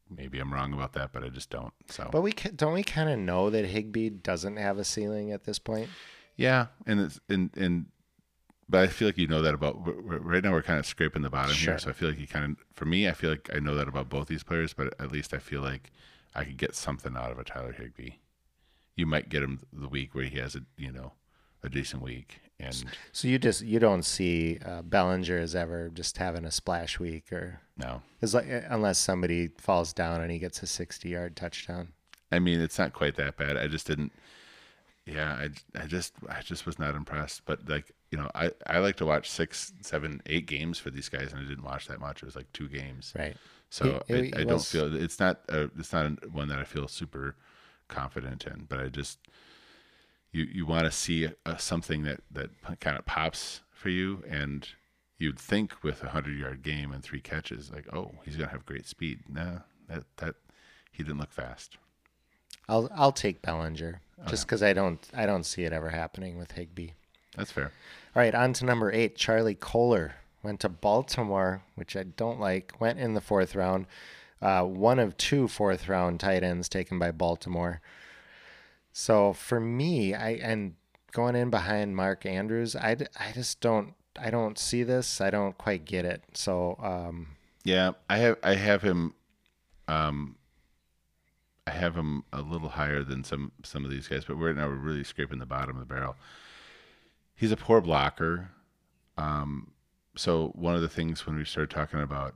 maybe I'm wrong about that, but I just don't. So But we don't we kind of know that Higbee doesn't have a ceiling at this point. yeah, and it's and and. But I feel like you know that about right now. We're kind of scraping the bottom Sure. here, so I feel like you kind of, for me, I feel like I know that about both these players. But at least I feel like I could get something out of a Tyler Higbee. You might get him the week where he has a you know a decent week, and So you just you don't see uh, Bellinger as ever just having a splash week, or no, is like unless somebody falls down and he gets a sixty-yard touchdown. I mean it's not quite that bad. I just didn't. Yeah, I, I just I just was not impressed. But like you know, I I like to watch six, seven, eight games for these guys, and I didn't watch that much. It was like two games. Right. So He- I, he I don't feel it's not a, it's not one that I feel super confident in. But I just you you want to see a, something that that kind of pops for you, and you'd think with a hundred yard game and three catches, like oh he's gonna have great speed. Nah, that that he didn't look fast. I'll I'll take Bellinger just because I don't I don't see it ever happening with Higbee. That's fair. All right, on to number eight. Charlie Kolar went to Baltimore, which I don't like. Went in the fourth round. Uh, one of two fourth round tight ends taken by Baltimore. So for me, I and going in behind Mark Andrews, I, I just don't I don't see this. I don't quite get it. So um, Yeah, I have I have him um I have him a little higher than some some of these guys, but right now we're really scraping the bottom of the barrel. He's a poor blocker. Um so one of the things when we started talking about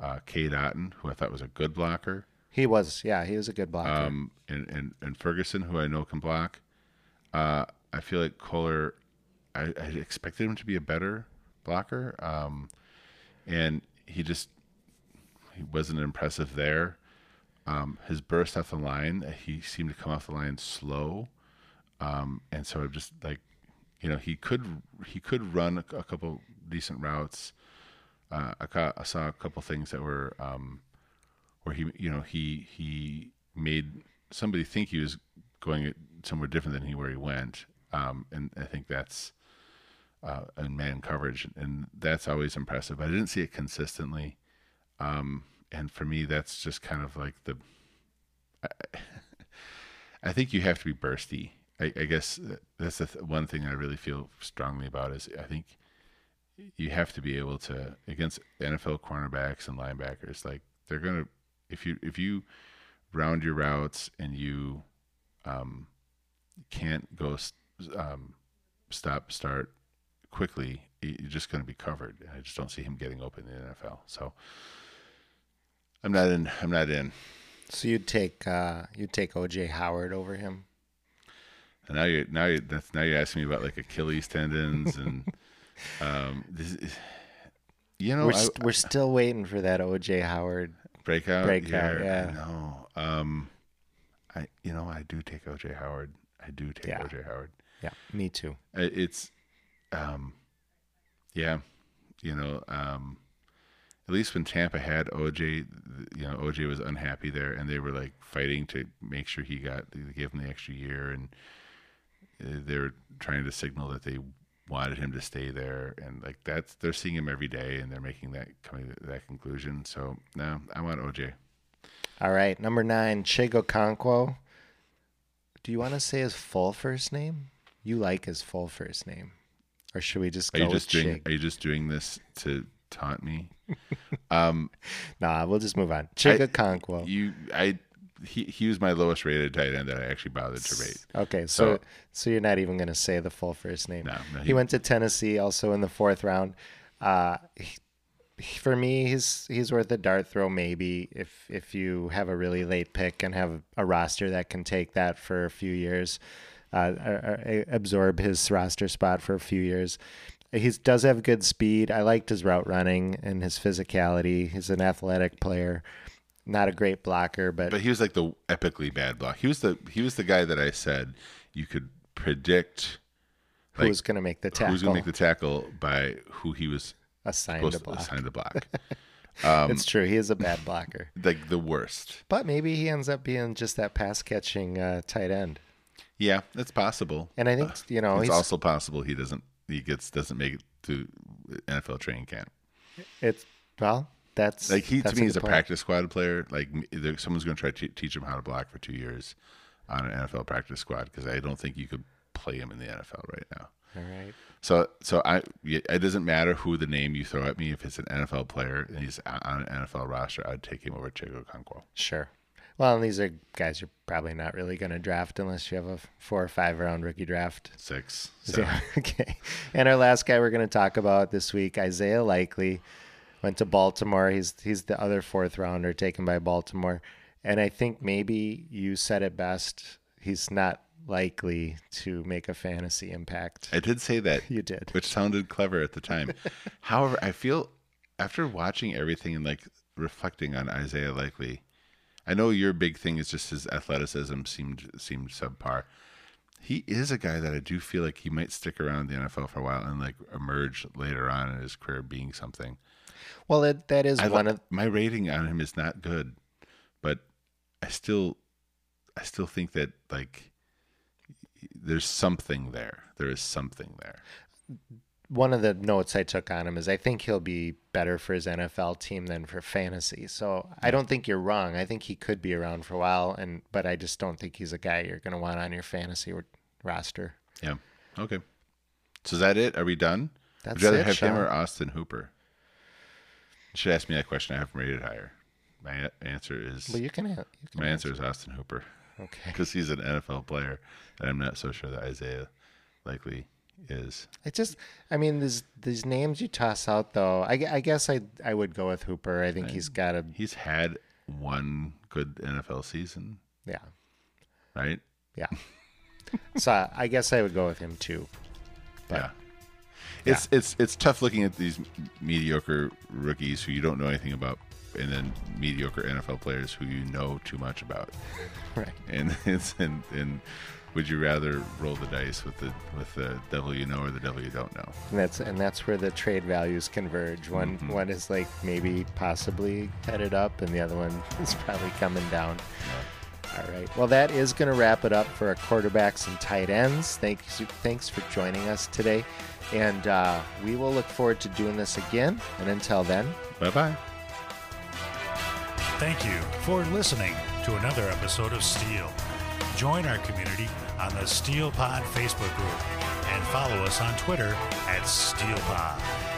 uh Cade Otton, who I thought was a good blocker, he was yeah he was a good blocker. um and, and, and Ferguson, who I know can block, uh I feel like Kolar I, I expected him to be a better blocker. Um and he just he wasn't impressive there. Um, his burst off the line, he seemed to come off the line slow, um, and so I'm just like, you know, he could he could run a, a couple decent routes. Uh, I, ca- I saw a couple things that were where he you know he he made somebody think he was going somewhere different than he where he went, um, and I think that's uh, in man coverage, and that's always impressive. I didn't see it consistently, um, and for me, that's just kind of like the. I, (laughs) I think you have to be bursty. I, I guess that's the th- one thing I really feel strongly about is I think you have to be able to against NFL cornerbacks and linebackers. Like they're gonna if you if you round your routes and you um, can't go um, stop start quickly, you're just going to be covered. I just don't see him getting open in the NFL. So I'm not in. I'm not in. So you'd take uh, you'd take OJ Howard over him. And now you now you that's now you're asking me about like Achilles tendons and (laughs) um, this, you know we're, st- I, we're still waiting for that OJ Howard breakout. Breakout, yeah. No, um, I you know I do take OJ Howard. I do take Yeah. OJ Howard. Yeah, me too. It's, um, yeah, you know, um, at least when Tampa had OJ, you know, OJ was unhappy there, and they were like fighting to make sure he got, they gave him the extra year, and uh, they were trying to signal that they wanted him to stay there, and like that's they're seeing him every day, and they're making that coming to that conclusion. So no, I want OJ. All right, number nine, Chigo Okonkwo. Do you want to say his full first name? You like his full first name, or should we just Are you just doing? Chig? Are you just doing this to taunt me? (laughs) um, Nah, we'll just move on. Chigo I- Okonkwo. You, I, he, he was my lowest rated tight end that I actually bothered to rate. Okay, so So- so you're not even going to say the full first name. No, no, he, he- went to Tennessee, also in the fourth round. Uh, he- for me, he's he's worth a dart throw maybe if if you have a really late pick and have a roster that can take that for a few years, uh, or- or absorb his roster spot for a few years. He does have good speed. I liked his route running and his physicality. He's an athletic player, not a great blocker, but But he was like the epically bad block. He was the he was the guy that I said you could predict like, who's going to make the tackle? who's going to make the tackle by who he was assigned to block. assign to block. (laughs) it's true. He is a bad blocker. (laughs) like the worst. But maybe he ends up being just that pass catching uh, tight end. Yeah, it's possible. And I think, you know, it's he's, also possible he doesn't he gets doesn't make it to NFL training camp. it's, well, that's Like he that's to me is a point. practice squad player. Like there, someone's going to try to teach him how to block for two years on an NFL practice squad because I don't think you could play him in the NFL right now. All right. So so I it doesn't matter who the name you throw at me if it's an NFL player and he's on an NFL roster, I'd take him over Chico Okonkwo. Sure. Well, and these are guys you're probably not really going to draft unless you have a four or five round rookie draft. Six. So, seven. (laughs) okay. And our last guy we're going to talk about this week, Isaiah Likely, went to Baltimore. He's he's the other fourth rounder taken by Baltimore. And I think maybe you said it best. He's not likely to make a fantasy impact. I did say that, (laughs) You did. which sounded clever at the time. (laughs) However, I feel after watching everything and like reflecting on Isaiah Likely, I know your big thing is just his athleticism seemed seemed subpar. He is a guy that I do feel like he might stick around the NFL for a while and like emerge later on in his career being something. Well, it, that is I one of my rating on him is not good, but I still, I still think that like there's something there. There is something there. one of the notes I took on him is I think he'll be better for his NFL team than for fantasy. So I don't think you're wrong. I think he could be around for a while, and but I just don't think he's a guy you're going to want on your fantasy roster. Yeah. Okay. So is that it? Are we done? That's Would you rather it, have him or Austin Hooper? You should ask me that question. I have him rated higher. My answer is Well, you can. You can my answer is Austin Hooper Okay. (laughs) because he's an NFL player, and I'm not so sure that Isaiah likely is. It just, I mean, these these names you toss out though. I, I guess I I would go with Hooper. I think he's got a He's had one good NFL season, yeah right? yeah. (laughs) so I guess I would go with him too. But yeah. It's it's it's tough looking at these mediocre rookies who you don't know anything about and then mediocre NFL players who you know too much about. (laughs) Right. And (laughs) it's and and would you rather roll the dice with the with the devil you know or the devil you don't know? And that's and that's where the trade values converge. One Mm-hmm. one is like maybe possibly headed up, and the other one (laughs) is probably coming down. All right. Well, that is going to wrap it up for our quarterbacks and tight ends. Thanks thanks for joining us today, and uh, we will look forward to doing this again. And until then, Bye bye. Thank you for listening to another episode of Steel. Join our community on the Steel Pod Facebook group and follow us on Twitter at SteelPod.